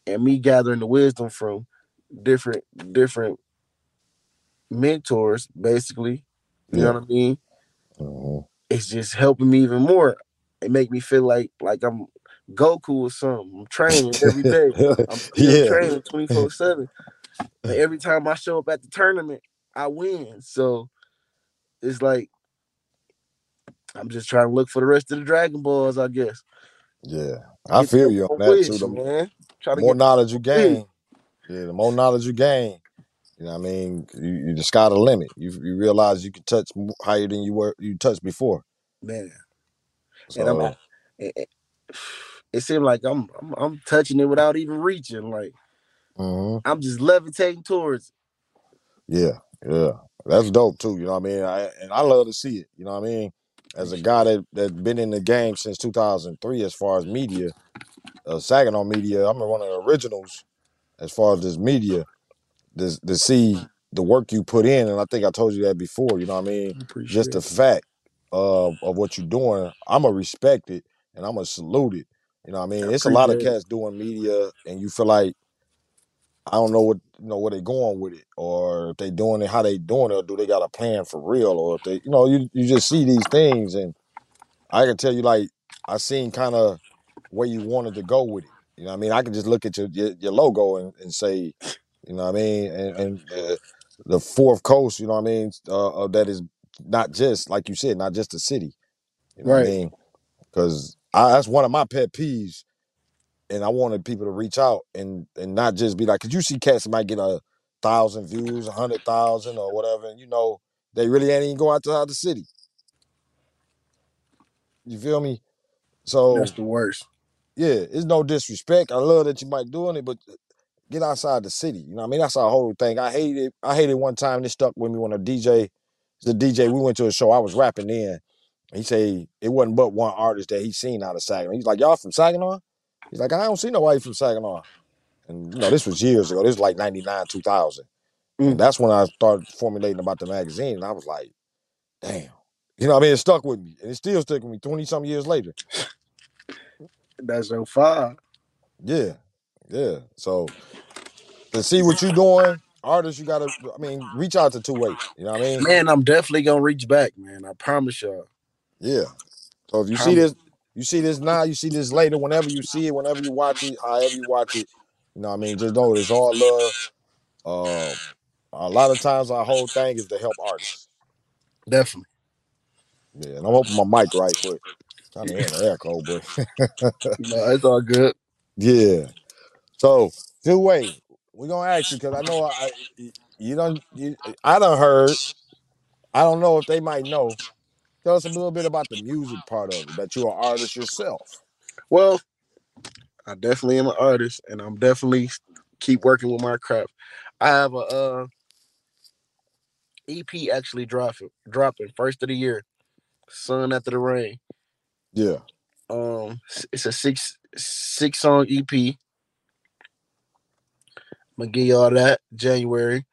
and me gathering the wisdom from different different mentors, basically. You Yeah. know what I mean? hmm It's just helping me even more. It make me feel like like I'm Goku or something. I'm training every day. [LAUGHS] I'm yeah. training 24 7. [LAUGHS] And every time I show up at the tournament, I win. So it's like I'm just trying to look for the rest of the Dragon Balls, I guess. Yeah. I Get feel you on that wish, too. The man. Try to more knowledge you gain, yeah, the more knowledge you gain. You know what I mean? You, you the sky the limit. You you realize you can touch higher than you were you touched before. man. And I'm So it, it, seemed like I'm, I'm I'm touching it without even reaching. Like mhm. I'm just levitating towards. it. yeah, yeah. That's dope too. You know what I mean? I and I love to see it. You know what I mean? As a guy that that been in the game since 2003, as far as media, uh, Saginaw media, I'm one of the originals as far as this media. This to see the work you put in, and I think I told you that before. You know what I mean? Appreciate Just the it. fact of of what you're doing, I'ma respect it and I'ma salute it. You know what I mean? I It's a lot of appreciate it. cats doing media, and you feel like I don't know what you know where they going with it, or if they doing it, how they doing it, or do they got a plan for real, or if they, you know, you you just see these things, and I can tell you like I seen kind of where you wanted to go with it. You know what I mean? I can just look at your your, your logo and, and say, you know what I mean, and, and uh, the fourth coast, you know what I mean, uh, uh, that is not just like you said, not just a city. You know what I Right. mean? Because that's one of my pet peeves and I wanted people to reach out and and not just be like, cause you see cats that might get a thousand views, a hundred thousand or whatever, and you know they really ain't even go outside the city. You feel me? So That's the worst. yeah, it's no disrespect. I love that you might doing it, but uh, get outside the city. You know what I mean? That's our whole thing. I hate it. I hated one time. This stuck with me when a DJ, the DJ, we went to a show. I was rapping in. He say it wasn't but one artist that he seen out of Saginaw. He's like, y'all from Saginaw? He's like, I don't see nobody from Saginaw. And you know, this was years ago. This was like 99, 2000. Mm. That's when I started formulating about the magazine. And I was like, damn. You know what I mean? It stuck with me. And it still sticking with me 20 some years later. [LAUGHS] That's so far. Yeah. Yeah. So to see what you're doing, artists, you gotta, I mean, reach out to two way. You know what I mean? Man, I'm definitely gonna reach back, man. I promise y'all. Yeah. So if you see this, you see this now, you see this later, whenever you see it, whenever you watch it, however you watch it, you know what I mean? Just know it's all love. Uh, a lot of times our whole thing is to help artists. Definitely. Yeah, and I'm hoping my mic right, but kind of hearing the echo, but [LAUGHS] No, it's all good. [LAUGHS] yeah. So two way, we're gonna ask you because I know I you don't you I done heard. I don't know if they might know. Tell us a little bit about the music part of it. That you're an artist yourself. Well, I definitely am an artist, and I'm definitely keep working with my craft. I have a uh, EP actually dropping, dropping first of the year, "Sun After the Rain." Yeah. Um, it's a six six song EP. I'm gonna give y'all that January.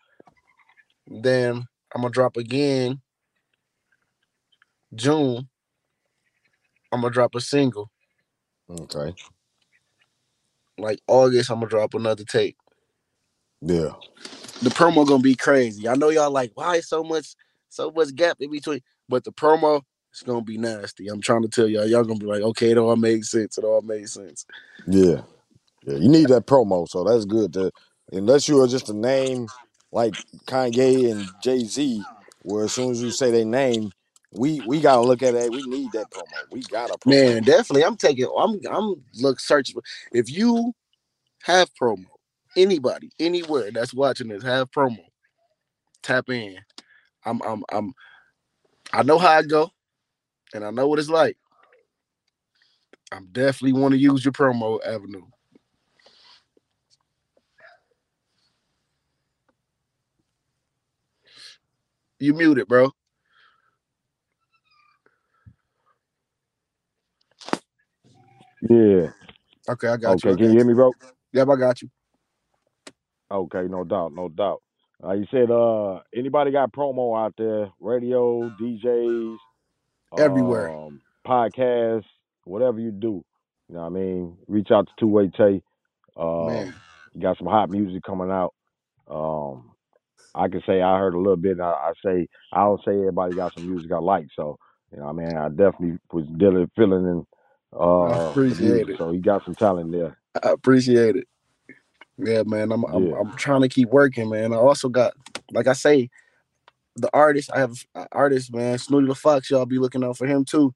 Then I'm gonna drop again June. I'm gonna drop a single. Okay. Like August, I'm gonna drop another tape. Yeah. The promo gonna be crazy. I know y'all like why so much so much gap in between, but the promo is gonna be nasty. I'm trying to tell y'all. Y'all gonna be like, okay, it all made sense. It all made sense. Yeah. Yeah. You need that promo, so that's good. To unless you are just a name like Kanye and Jay Z, where as soon as you say their name, we we gotta look at it. We need that promo. We gotta promo. Man, definitely. I'm taking. I'm. I'm look searching. for- If you have promo, anybody, anywhere that's watching this have promo, tap in. I'm. I'm. I'm. I know how I go, and I know what it's like. I'm definitely want to use your promo avenue. You muted, bro. Yeah. Okay, I got Okay. you. I Can you got hear me, bro? Yep, I got you. Okay. No doubt. No doubt. Uh, you said, uh, anybody got promo out there? Radio, DJs, Everywhere. um, podcasts, whatever you do. You know what I mean? Reach out to TwoWay Tae. Um, Man. you got some hot music coming out. Um, I can say I heard a little bit. And I, I say I don't say everybody got some music I like. So you know, what I mean, I definitely was dealing, feeling in uh, I appreciate it. So he got some talent there. I appreciate it. Yeah, man. I'm I'm, Yeah. I'm trying to keep working, man. I also got, like I say, the artist. I have artist, man. Snooty the Fox. Y'all be looking out for him too.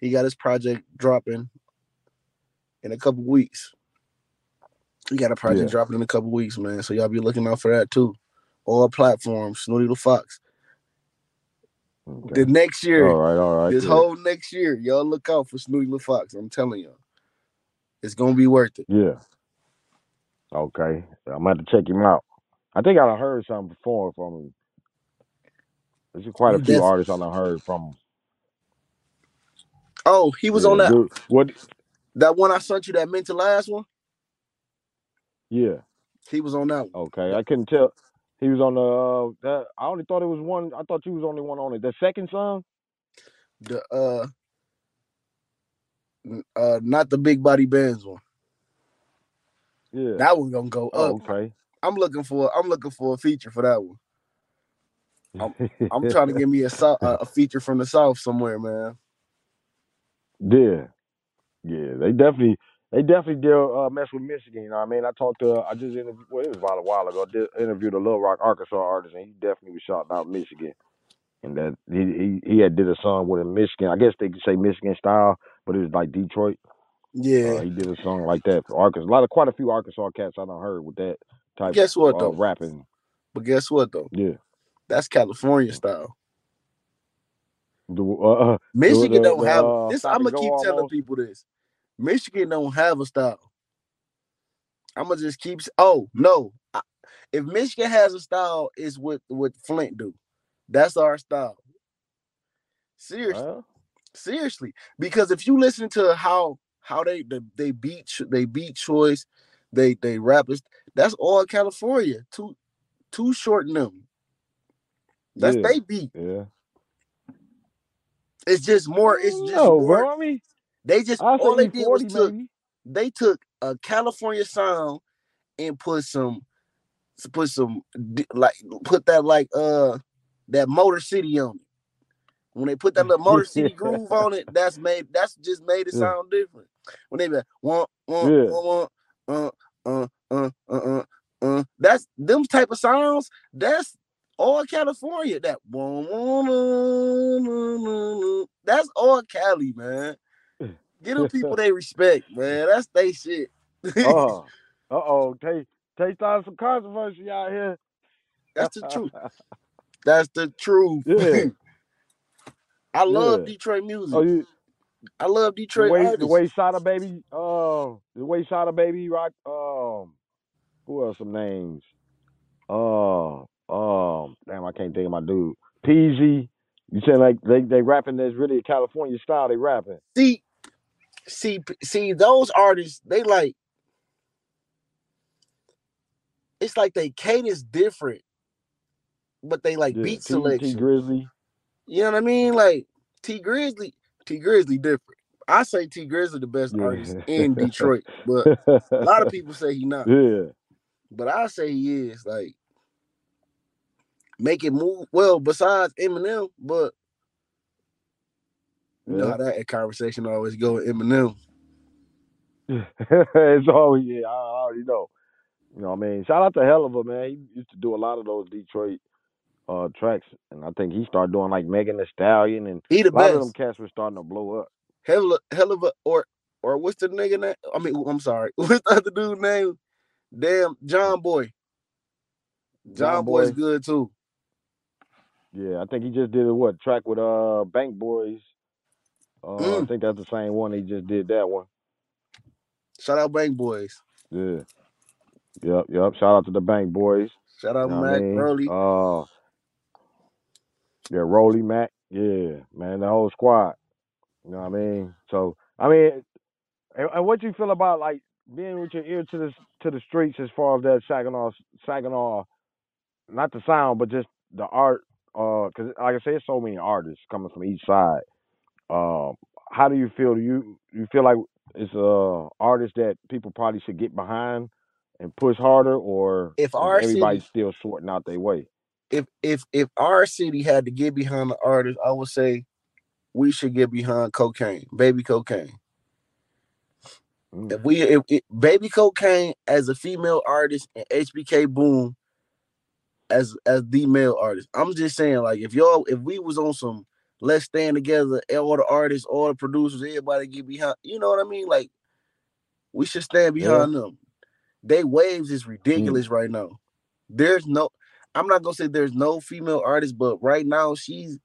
He got his project dropping in a couple weeks. He got a project Yeah. dropping in a couple weeks, man. So y'all be looking out for that too. All platforms, Snooty the Fox. Okay. The next year, All right. All right. this yeah. whole next year, y'all look out for Snooty the Fox. I'm telling y'all, it's gonna be worth it. Yeah. Okay. I'm gonna have to check him out. I think I heard something before from him. There's quite a few def- artists I done heard from him. Oh, he was yeah. on that Dude, what? that one I sent you that meant to last one. Yeah. He was on that one. Okay. I couldn't tell. He was on the. Uh, that, I only thought it was one. I thought you was only one on it. The second song. The uh, n- uh, not the big body bands one. Yeah. That one gonna go oh, up. okay. I'm looking for. I'm looking for a feature for that one. I'm I'm trying to [LAUGHS] get me a so- a a feature from the south somewhere, man. Yeah, yeah, they definitely, they definitely did uh, mess with Michigan. You know, what I mean, I talked to, I just interviewed, well, it was about a while ago. I did, interviewed a Little Rock, Arkansas artist, and he definitely was shouting out Michigan, and that he he, he had did a song with a Michigan. I guess they could say Michigan style, but it was like Detroit. Yeah. Uh, he did a song like that for Arkansas. A lot of, quite a few Arkansas cats I don't heard with that type. Guess what uh, though? rapping. But guess what though? Yeah. That's California style. The, uh, Michigan the- don't have uh, this. I'm gonna go keep telling people this. Michigan don't have a style. I'm gonna just keep. Oh no! I- If Michigan has a style, it's what what Flint do. That's our style. Seriously, seriously. Because if you listen to how how they they, they beat they beat choice, they they rappers. That's all California. Too too short in them. That's Yeah. they beat. yeah. It's just more. It's just no, more. bro. I mean, They just I all they did was forty took maybe. they took a California sound and put some put some like put that like uh that Motor City on it. When they put that little Motor City groove on it, [LAUGHS] that's made that's just made it Yeah. sound different. When they be like, one, one, Yeah. one, uh, uh, uh, uh, uh, uh, that's them type of sounds. That's all California. That that's all Cali, man. Get them people [LAUGHS] they respect, man. That's they shit. Uh, oh, [LAUGHS] Tae Tae started some controversy out here. That's the truth. [LAUGHS] That's the truth. Yeah. I love Yeah. Detroit music. Oh, you I love the Detroit way artists. the way Sada baby, uh, the way Sada baby rock. Um, who else? Some names. Uh, um, damn, I can't think of my dude. Peezy. You saying like they they rapping? That's really a California style. They rapping. see, see, see, those artists, they like it's like they cadence different, but they like Yeah. beat T, T selection. Grizzly. You know what I mean? Like Tee Grizzley, Tee Grizzley different. I say Tee Grizzley the best Yeah. artist in Detroit, but a lot of people say he [LAUGHS] not. Yeah. But I say he is like make it move well. Besides Eminem, but you know Yeah. how that conversation always go with Eminem. [LAUGHS] it's always yeah, I, I already know. You know what I mean? Shout out to Helluva, man. He used to do a lot of those Detroit uh tracks, and I think he started doing like Megan Thee Stallion, and He the a lot of them best. cats were starting to blow up. Hell, of- hell of a or or what's the nigga name? I mean, I'm sorry. [LAUGHS] What's the other dude name? Damn, John Boy. John, John Boy's Boy. good too. Yeah, I think he just did a what track with uh Bank Boys. Uh, I Mm. think that's the same one. He just did that one. Shout out Bank Boys. Yeah. Yep, yep. Shout out to the Bank Boys. Shout out You know Mac I mean? Early. Uh, yeah, Rolly Mac. Yeah, man, the whole squad. You know what I mean? So, I mean, and, and what you feel about like being with your ear to the to the streets as far as that Saginaw, Saginaw, not the sound, but just the art. Uh, cause like I said, so many artists coming from each side. Um, how do you feel? Do you you feel like it's a artist that people probably should get behind and push harder, or If our everybody city- still sorting out their way? If if if our city had to get behind the artist, I would say we should get behind cocaine, baby cocaine. Mm. If we if, if baby cocaine as a female artist and HBK Boom as as the male artist. I'm just saying, like if y'all if we was on some let's stand together, all the artists, all the producers, everybody get behind, you know what I mean? Like we should stand behind them. They waves is mm. ridiculous right now. There's no I'm not gonna say there's no female artist, but right now she's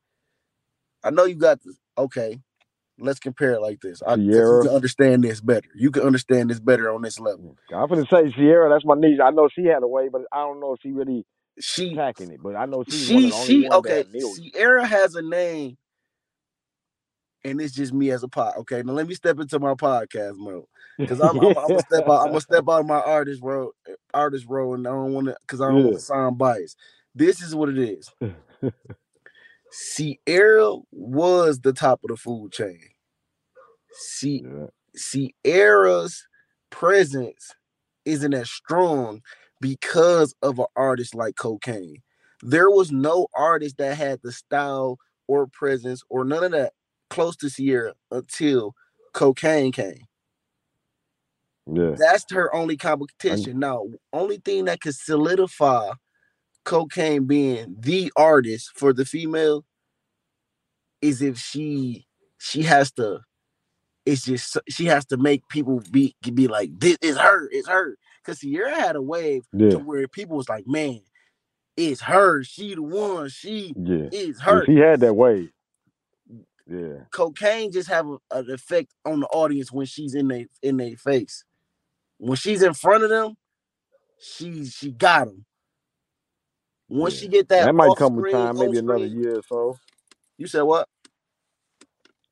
I know you got this. Okay, let's compare it like this. I Sierra. can understand this better. You can understand this better on this level. I'm gonna say Sierra. That's my niece. I know she had a way, but I don't know if she really She attacking it. But I know she's she one of the she okay. Sierra has a name, and it's just me as a pod. Okay, now let me step into my podcast mode because I'm, I'm, I'm gonna step out. I'm gonna step out of my artist role, eh, artist role, and I don't want to because I don't want to sound biased. This is what it is. [LAUGHS] Sierra was the top of the food chain. See, yeah. Sierra's presence isn't as strong because of an artist like Cocaine. There was no artist that had the style or presence or none of that close to Sierra until Cocaine came. Yeah. That's her only competition. Now, only thing that could solidify Cocaine being the artist for the female is if she she has to it's just she has to make people be be like this is her it's her because Sierra had a wave Yeah. to where people was like man it's her she the one she Yeah. is her She had that wave. Yeah. cocaine just have a, an effect on the audience when she's in their in their face when she's in front of them she she got them once Yeah. she get that That might come with time, maybe on another year or so. you said what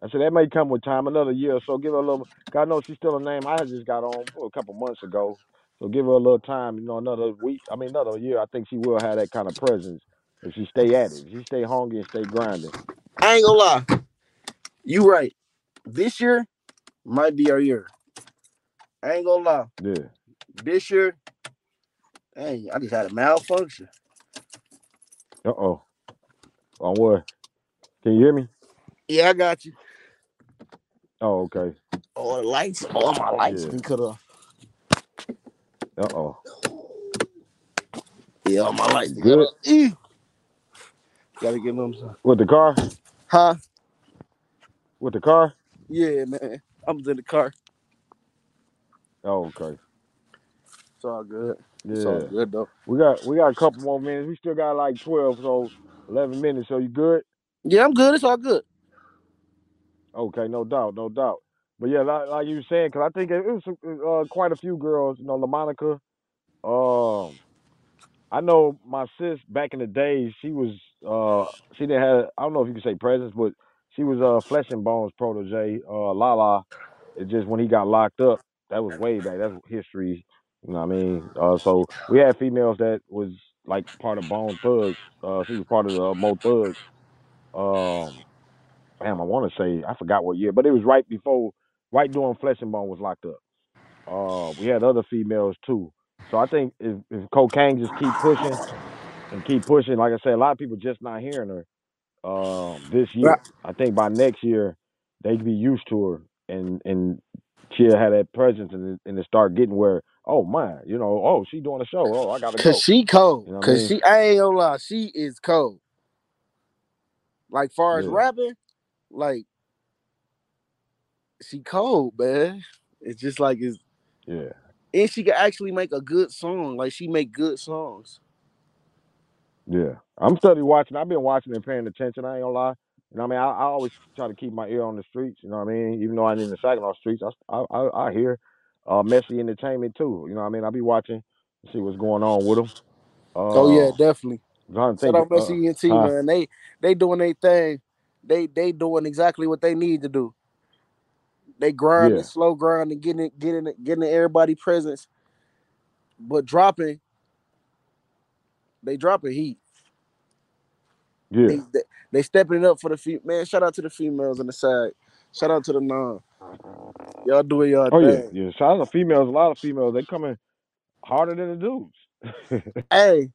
I said that may come with time, another year or so. Give her a little. God knows she's still a name. I just got on a couple months ago, so give her a little time. You know, another week. I mean, another year. I think she will have that kind of presence if she stay at it. If she stay hungry and stay grinding. I ain't gonna lie. You right. This year might be our year. I ain't gonna lie. Yeah. This year, hey, I just had a malfunction. Uh oh. On what? Can you hear me? Yeah, I got you. Oh, okay. All the lights, all my lights Yeah. been cut off. Uh oh. Yeah, my lights Good. Gotta get them some. With the car? Huh? With the car? Yeah, man. I'm in the car. Oh, okay. It's all good. It's all Yeah. good though. We got we got a couple more minutes. We still got like twelve, so eleven minutes. So you good? Yeah, I'm good. It's all good. Okay, no doubt, no doubt. But yeah, like, like you were saying, because I think it was uh, quite a few girls. You know, LaMonica. Um, I know my sis back in the days. She was uh, she didn't have. I don't know if you could say presence, but she was uh, Flesh-n-Bone's protege. Uh, Lala. It just when he got locked up, that was way back. That's history. You know what I mean? Uh, so we had females that was like part of Bone Thugs. Uh, she was part of the uh, Mo Thugs. Um, damn, I want to say I forgot what year, but it was right before, right during Flesh-n-Bone was locked up. Uh, we had other females too. So I think if, if cocaine just keep pushing and keep pushing, like I said, a lot of people just not hearing her. Um, this year, Right. I think by next year they'd be used to her and and she'll have that presence and and it start getting where oh my you know, oh she doing a show. Oh, I gotta go. Cause go. she cold. You know what I Cause mean? she I ain't gonna lie, she is cold. Like far as Yeah. rapping, like she cold, man. It's just like it's Yeah. and she can actually make a good song. Like she make good songs. Yeah, I'm steady watching. I've been watching and paying attention. I ain't gonna lie. You know what I mean? I, I always try to keep my ear on the streets. You know what I mean? Even though I ain't in the Saginaw streets, I I, I, I hear uh, messy entertainment too. You know what I mean? I'll be watching, see what's going on with them. Uh, Oh yeah, definitely. I'm trying to Shout think. out Uh, Messi ENT, huh? man. They they doing their thing. They they doing exactly what they need to do. They grinding, Yeah. slow grinding, getting getting getting everybody presence, but dropping. They dropping heat. Yeah. They, they, they stepping it up for the fe- man. Shout out to the females on the side. Shout out to the non. Y'all doing y'all Oh yeah, yeah. Shout out to females. A lot of females. They coming harder than the dudes. [LAUGHS] Hey,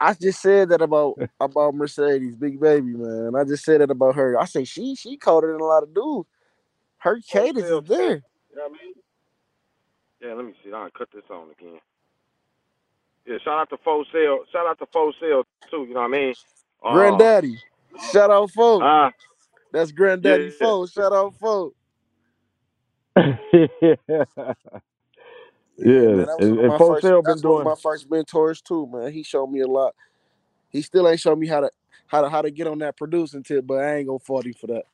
I just said that about about Mercedes, big baby, man. I just said that about her. I say she she colder than a lot of dudes. Her cadence is there. You know what I mean? Yeah, let me see. I'll cut this on again. Yeah, shout out to Full Sale. Shout out to Full Sale too. You know what I mean? Uh, Granddaddy. Shout out Fo. uh, That's Granddaddy yeah. Fo. Shout out Fo. yeah, [LAUGHS] Yeah, man. That was and, one of and my Full first Sale been that's one of doing. my first mentors too, man. He showed me a lot. He still ain't showed me how to how to how to get on that producing tip, but I ain't gonna fault him for that.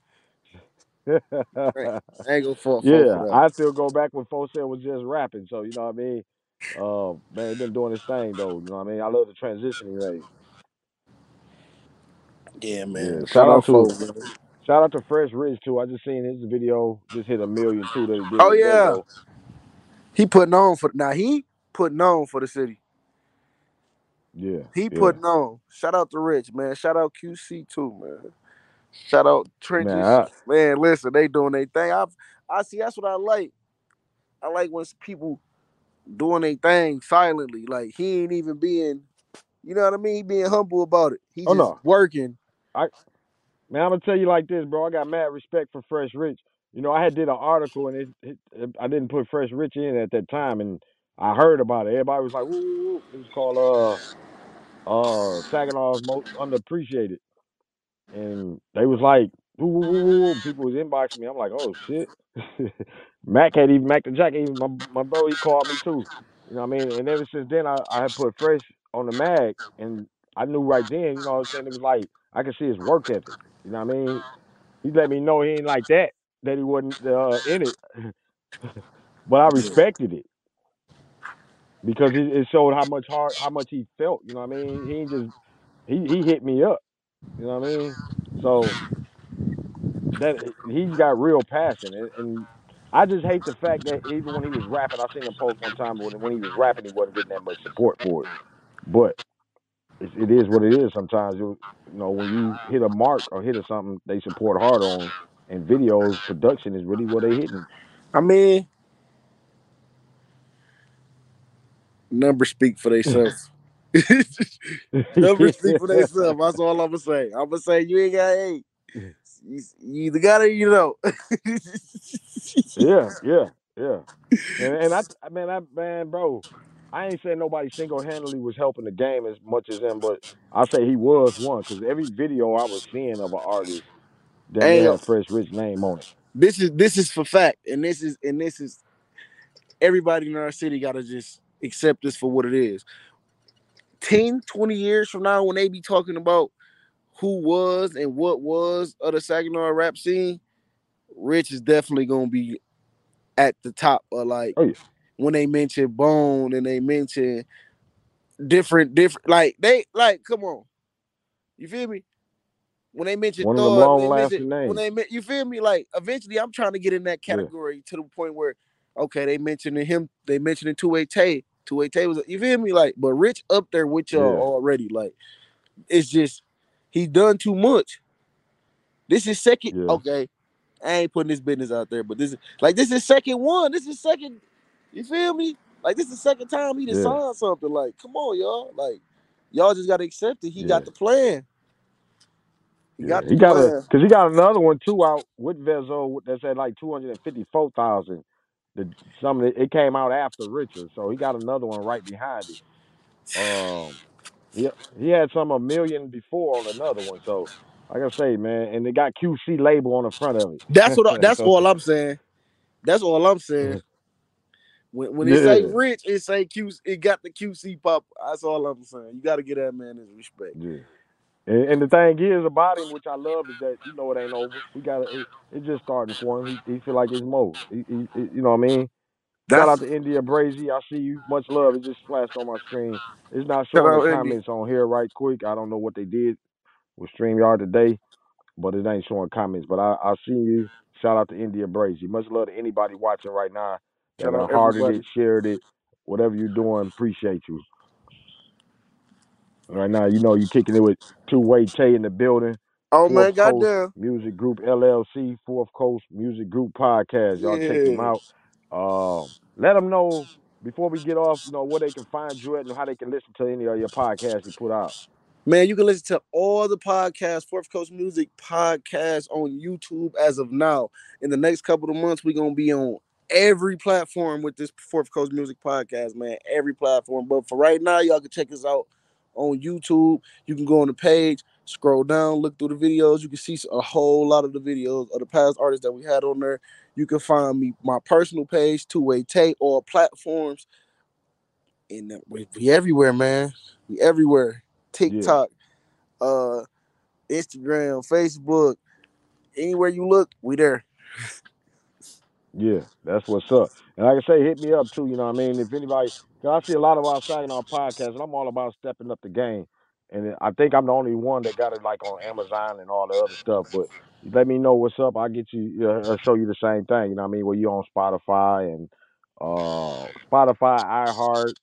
[LAUGHS] I ain't gonna fault Fo yeah. I still go back when Sale was just rapping. So you know what I mean. Uh, man, he been doing his thing though. You know what I mean. I love the transition he made. Yeah, man. Yeah, Shout, shout out out to man. shout out to Fresh Rich too. I just seen his video just hit a million too that he did Oh yeah. He putting on for now he putting on for the city. Yeah, He yeah. putting on. Shout out to Rich, man. Shout out QC too, man. Shout out Trenches. Man, Man, listen, they doing their thing. I I see that's what I like. I like when people doing their thing silently. Like he ain't even being, you know what I mean? He being humble about it. He Oh, just no. working. Man, I'm gonna tell you like this, bro. I got mad respect for Fresh Rich. You know, I had did an article and it, it, it I didn't put Fresh Rich in at that time, and I heard about it. Everybody was like, "Woo, woo, woo." It was called uh uh Saginaw's most underappreciated, and they was like, "Woo, woo, woo, woo, woo." People was inboxing me. I'm like, "Oh shit." [LAUGHS] Mac had even Mac the Jack, even my my bro, he called me too. You know what I mean? And ever since then, I I had put Fresh on the mag, and I knew right then. You know what I'm saying? It was like I could see his work ethic. You know what I mean? he let me know he ain't like that, that he wasn't uh, in it. [LAUGHS] but I respected it because it, it showed how much hard, how much he felt. You know what I mean? He ain't just he he hit me up. You know what I mean? So that he's got real passion, and, and I just hate the fact that even when he was rapping, I seen him post one time, but when he was rapping, he wasn't getting that much support for it. But it's, it is what it is. Sometimes you you know when you hit a mark or hit a something, they support hard on. And videos production is really what they hitting I mean, numbers speak for [LAUGHS] themselves. [LAUGHS] numbers speak for themselves. That's all I'm gonna say. I'm gonna say you ain't got eight. You, you either got it, or you don't. yeah, yeah, [LAUGHS] yeah. And and I, I mean, I man, bro, I ain't saying nobody single handedly was helping the game as much as him, but I say he was one because every video I was seeing of an artist Ain't had Fresh Rich name on it. this is this is for fact, and this is and this is everybody in our city got to just accept this for what it is. 10, 20 years from now, when they be talking about who was and what was of the Saginaw rap scene, Rich is definitely gonna be at the top of like Oh yeah, when they mention Bone and they mention different different like they like come on, you feel me? When they mention one of Thug, long they lasting mention, when they you feel me? Like eventually, I'm trying to get in that Yeah. category to the point where okay, they mentioning him, they mentioning TwoWay Tae. TwoWay Tae was you feel me? Like, but Rich up there with y'all Yeah. already. Like, it's just he done too much. This is second. Yeah. Okay, I ain't putting this business out there, but this is like this is second one. This is second. You feel me? Like this is the second time he done Yeah. signed something. Like, come on, y'all. Like, y'all just gotta accept it. He Yeah. got the plan. He Yeah. got the He got a because he got another one too out with Vezo that's at like two hundred and fifty four thousand. The some of it, it came out after Richard, so he got another one right behind it. Um, he he had some a million before on another one, so like I say, man, and they got QC label on the front of it. That's what. I, [LAUGHS] that's so, all I'm saying. That's all I'm saying. [LAUGHS] When when it say Yeah. rich, it say QC. It got the QC pop. That's all I'm saying. You got to get that man his respect. Yeah. And, and the thing is about him, which I love, is that you know it ain't over. We got it. It's just starting for him. He, he feel like it's more. He, he, he- you know what I mean? Shout out That's to India Brazy. I see you. Much love. It just flashed on my screen. It's not Shout showing the out, Indy. comments on here right quick. I don't know what they did with StreamYard today, but it ain't showing comments. But I, I see you. Shout out to India Brazy. Much love to anybody watching right now that Shout out hearted everybody. it, shared it, whatever you're doing. Appreciate you. Right now, you know you're kicking it with TwoWay Tae in the building. Oh Fourth man, Coast goddamn. Music Group LLC, Fourth Coast Music Group Podcast. Y'all check them Yeah. out. Um, let them know before we get off, you know, where they can find you at and how they can listen to any of your podcasts you put out. Man, you can listen to all the podcasts, Fourth Coast Music podcast on YouTube as of now. In the next couple of months, we're gonna be on every platform with this Fourth Coast Music podcast, man. Every platform. But for right now, y'all can check us out on YouTube. You can go on the page, scroll down, look through the videos. You can see a whole lot of the videos of the past artists that we had on there. You can find me my personal page, TwoWay Tae, all platforms. And we, we everywhere, man. We everywhere. TikTok, uh, Instagram, Facebook, anywhere you look, we there. Yeah, that's what's up. And like I say, hit me up too. You know what I mean? If anybody, cause I see a lot of our saying our podcast, and I'm all about stepping up the game. And I think I'm the only one that got it like on Amazon and all the other stuff. But let me know what's up. I'll get you, uh, I'll show you the same thing. You know what I mean? Where you on Spotify and uh Spotify, iHeart,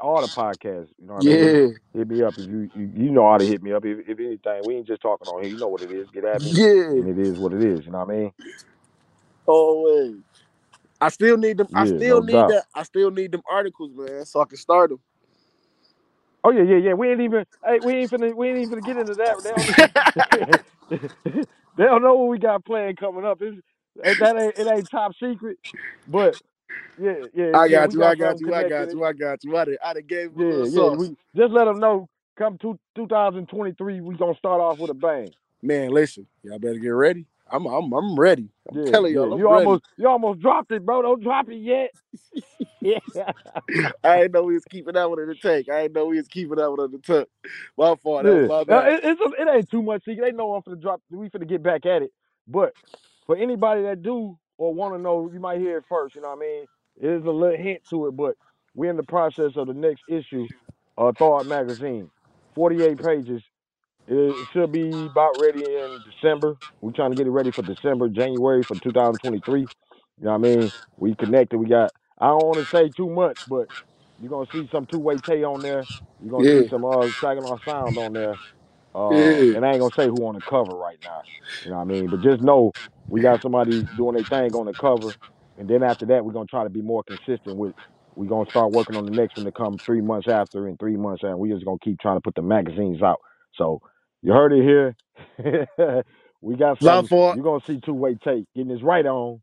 all the podcasts. You know what I mean? Yeah, Hit me up if you, you you know how to hit me up. If, if anything, we ain't just talking on here. You know what it is. Get at me, yeah, and it is what it is. You know what I mean? always. I still need them. I Yeah, still no need doubt. that. I still need them articles, man, so I can start them. Oh yeah, yeah, yeah. We ain't even hey, we ain't finna we ain't even get into that. They don't [LAUGHS] they don't know what we got planned coming up. It's, that ain't it ain't top secret. But yeah, yeah, I yeah, got we you. I got you. I got you. I got you. I done, I done gave a Yeah, yeah. sauce. We just let them know. Come to 2023, we gonna start off with a bang. Man, listen, y'all better get ready. I'm, I'm, I'm ready. I'm Yeah, telling y'all, I'm You ready. almost you almost dropped it, bro. Don't drop it yet. [LAUGHS] yeah. I didn't know we was keeping that one in the tank. I didn't know we was keeping that one in the tank. My fault. That Yeah, my bad. it, a, it ain't too much secret. They know I'm finna drop. We finna get back at it. But for anybody that do or want to know, you might hear it first. You know what I mean? It is a little hint to it, but we're in the process of the next issue, uh, Thawed Magazine, 48 pages. It should be about ready in December. We're trying to get it ready for December, January for 2023. You know what I mean? We connected. We got. I don't want to say too much, but you're gonna see some TwoWay Tae on there. You're gonna Yeah, see some uh Saginaw Sound on there. Uh, yeah. and I ain't gonna say who on the cover right now. You know what I mean? But just know we got somebody doing their thing on the cover, and then after that, we're gonna try to be more consistent with. We're gonna start working on the next one to come three months after, and three months after. We're just gonna keep trying to put the magazines out. So you heard it here. [LAUGHS] we got something. You're gonna see two way tape getting this right on.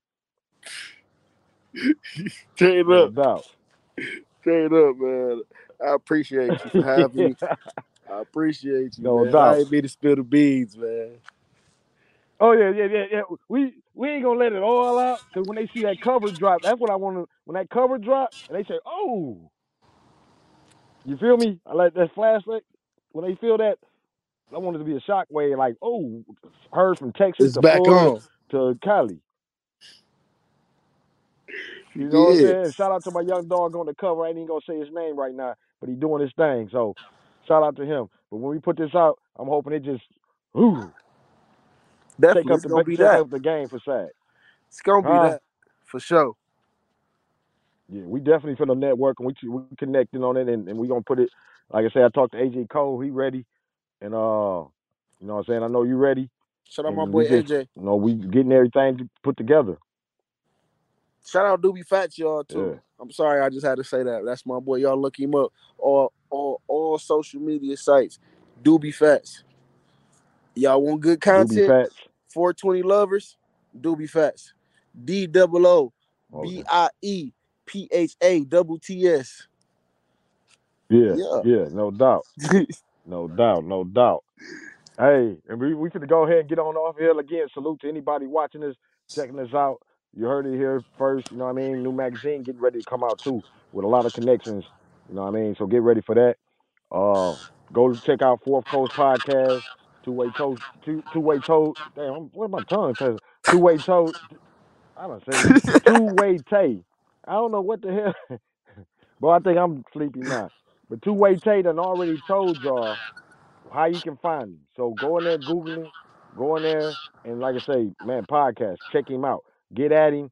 [LAUGHS] Straight No up. doubt. Straight up, man. I appreciate you for [LAUGHS] having me. I appreciate you, No man. doubt. I ain't mean to spill the beans, man. Oh yeah, yeah, yeah, yeah. We we ain't gonna let it all out because when they see that cover drop, that's what I want to. When that cover drop, and they say, "Oh," you feel me? I like that flashback. When they feel that, I wanted to be a shock wave, like, "Oh," heard from Texas It's to back Florida on. to Cali. You know what I'm saying? Shout out to my young dog on the cover. I ain't even gonna say his name right now, but he doing his thing. So shout out to him. But when we put this out, I'm hoping it just, ooh, Definitely. up the gonna be shake that. up the game for SAG. It's gonna be that. For sure. Yeah, we definitely finna network and we we connecting on it and, and we gonna put it like I said, I talked to AJ Cole, he ready. And uh you know what I'm saying, I know you ready. Shout out my And boy just AJ. you know, we getting everything put together. Shout out Doobie Phatts, y'all too. Yeah. I'm sorry, I just had to say that. That's my boy. Y'all look him up. All all all social media sites. Doobie Phatts. Y'all want good Doobie content? Phatts. 420 lovers. Doobie Phatts. D double O B Okay. I E P H A double T S. Yeah, Yeah. yeah, no doubt. [LAUGHS] No doubt, no doubt. Hey, and we we could go ahead and get on off here again. Salute to anybody watching this, checking us out. You heard it here first. You know what I mean? New magazine getting ready to come out too with a lot of connections. You know what I mean? So get ready for that. Uh, go check out Fourth Coast Podcast. Two way toe, two two way toe. Damn, I'm, what my tongue? Two way toe. I don't say [LAUGHS] two way tay. I don't know what the hell. [LAUGHS] but I think I'm sleepy now. But TwoWay Tae done already told y'all how you can find him. So go in there, Google him, go in there, and like I say, man, podcast, check him out. Get at him.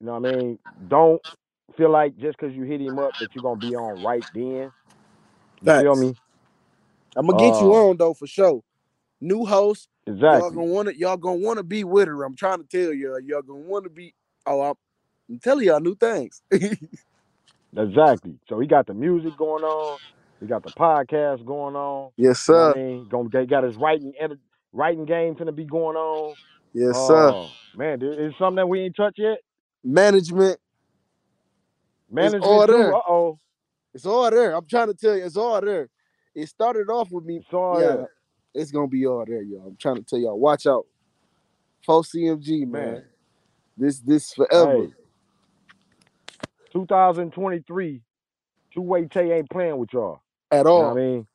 You know what I mean? Don't feel like just because you hit him up that you're gonna be on right then. You feel Facts. me? I'm gonna get you Uh, on though for sure. New host. Y'all exactly. gonna wanna y'all gonna wanna be with her. I'm trying to tell y'all. Y'all gonna wanna be oh I'm, I'm telling y'all new things. [LAUGHS] Exactly. So he got the music going on. He got the podcast going on. yes, You know what sir. I mean? They got his writing edit, writing game finna be going on. Yes, sir. Oh man, there is something that we ain't touched yet. Management. Management all too. there. Uh oh. It's all there. I'm trying to tell you, it's all there. It started off with me. It's all yeah, there. it's gonna be all there, y'all. I'm trying to tell y'all. Watch out. Full CMG, man. Man. This this forever. Hey. 2023. TwoWay Tae ain't playing with y'all. At You know all. what I mean?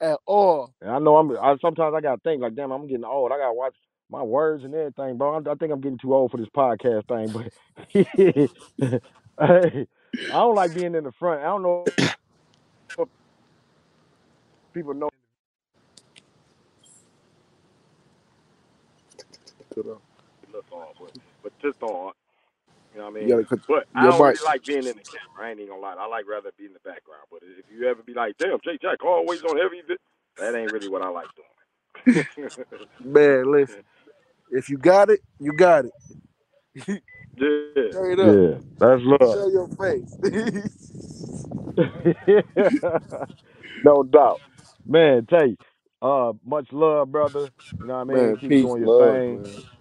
At all. And I know I'm. I, sometimes I gotta think like, damn, I'm getting old. I gotta watch my words and everything, bro. I, I think I'm getting too old for this podcast thing. But hey, [LAUGHS] I don't like being in the front. I don't know if people know. Good on. Look on, but but just on. You know what I mean? gotta But I don't mic. really like being in the camera. I ain't even gonna lie. I like rather be in the background. But if you ever be like, damn, Jay Jack always on heavy, that ain't really what I like doing. [LAUGHS] Man, listen. If you got it, you got it. [LAUGHS] yeah, [LAUGHS] up. yeah, that's love. Show your face. no doubt. Man, Tae, uh, much love, brother. You know what I mean? man, Keep peace, doing your love, thing. man.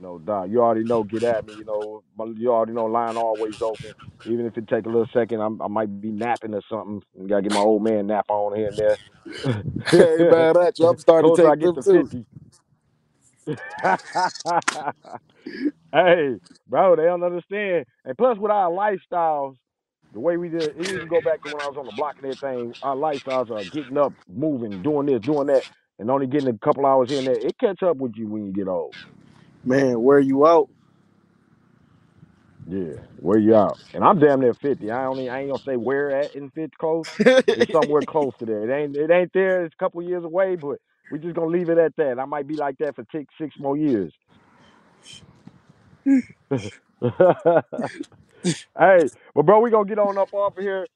No doubt. You already know, get at me, you know. You already know line always open. Even if it take a little second, I'm, I might be napping or something. gotta get my old man nap on here and there. [LAUGHS] hey man, at you. I'm [LAUGHS] starting to Closer I take get them to too. fifty. [LAUGHS] hey, bro, they don't understand. And plus, with our lifestyles, the way we did, even go back to when I was on the block and everything. Our lifestyles are getting up, moving, doing this, doing that, and only getting a couple hours here and there. It catch up with you when you get old. Man, where you out? Yeah, where you out? And I'm damn near fifty. I only I ain't gonna say where at in fifty close, but it's somewhere [LAUGHS] close to there. It ain't it ain't there. It's a couple years away, but we just gonna leave it at that. I might be like that for six six more years. [LAUGHS] hey, but bro, we gonna get on up off of here.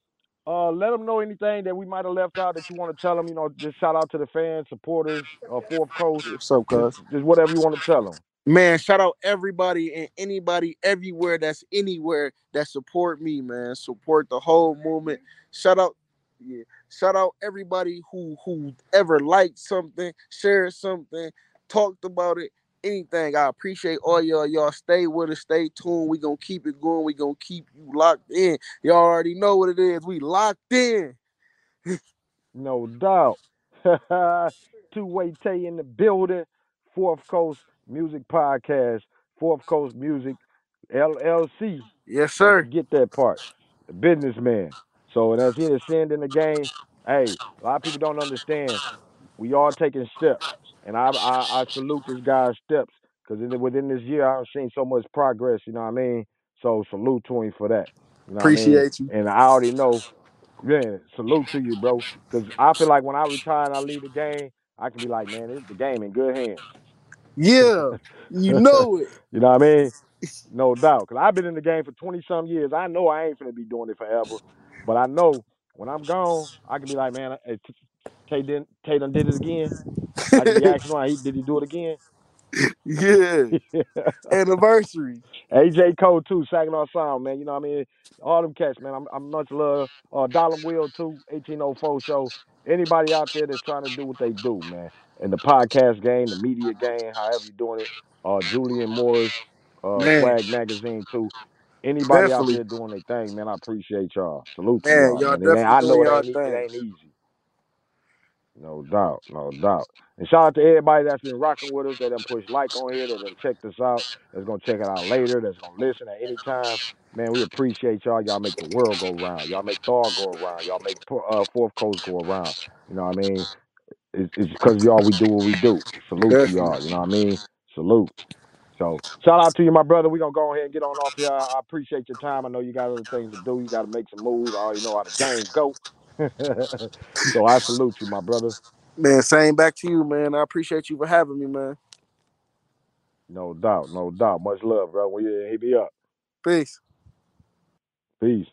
Uh, let them know anything that we might have left out that you want to tell them. You know, just shout out to the fans, supporters, uh, Fourth Coast. What's up, Just, cuz? just whatever you want to tell them. Man, shout out everybody and anybody everywhere that's anywhere that support me, man. Support the whole movement. Shout out, yeah. Shout out everybody who who ever liked something, shared something, talked about it, anything. I appreciate all y'all. Y'all stay with us, stay tuned. We gonna keep it going. We gonna keep you locked in. Y'all already know what it is. We locked in. [LAUGHS] No doubt. [LAUGHS] Two Way Tay in the building. Fourth Coast Music Podcast. Fourth Coast Music LLC. Yes, sir. Get that part. The businessman. So, and as he ascend in the game, hey, a lot of people don't understand. We all taking steps, and I I, I salute this guy's steps because within this year I've seen so much progress. You know what I mean? So salute to him for that. You know what I mean? Appreciate you. And I already know, man. Salute to you, bro. Because I feel like when I retire and I leave the game, I can be like, man, this, the game in good hands. Yeah, you know it. [LAUGHS] you know what I mean? [LAUGHS] No doubt. Because I've been in the game for 20 some years. I know I ain't to be doing it forever. But I know when I'm gone, I can be like, man, hey, Tae, did, Tae done did it again. I can be [LAUGHS] asking why he did he do it again? yeah. Anniversary. AJ Cole too, Saginaw Sound, man. You know what I mean? All them cats, man. I'm I'm much love. Uh Dollar Wheel too, 1804 show. Anybody out there that's trying to do what they do, man. In the podcast game, the media game, however you're doing it. Uh Julian Moore's uh Man. swag magazine too. Anybody out Definitely. there doing their thing, man, I appreciate y'all. Salute to Man, y'all, y'all man. It ain't, definitely I know doing it y'all ain't e- it thing. ain't easy. No doubt, no doubt. And shout out to everybody that's been rocking with us, that done push like on here, that done checked us out, that's gonna check it out later, that's gonna listen at any time. Man, we appreciate y'all. Y'all make the world go round. Y'all make Thawed go around. Y'all make uh, Fourth Coast go around. You know what I mean? It's, it's because y'all we do what we do. Salute to y'all. You know what I mean? Salute. So shout out to you, my brother. We're gonna go ahead and get on off here. I, I appreciate your time. I know you got other things to do. You gotta make some moves. I already know how the game go. [LAUGHS] so I salute you, my brother. Man, same back to you, man. I appreciate you for having me, man. No doubt, no doubt. Much love, bro. We hit me up. Peace. Peace.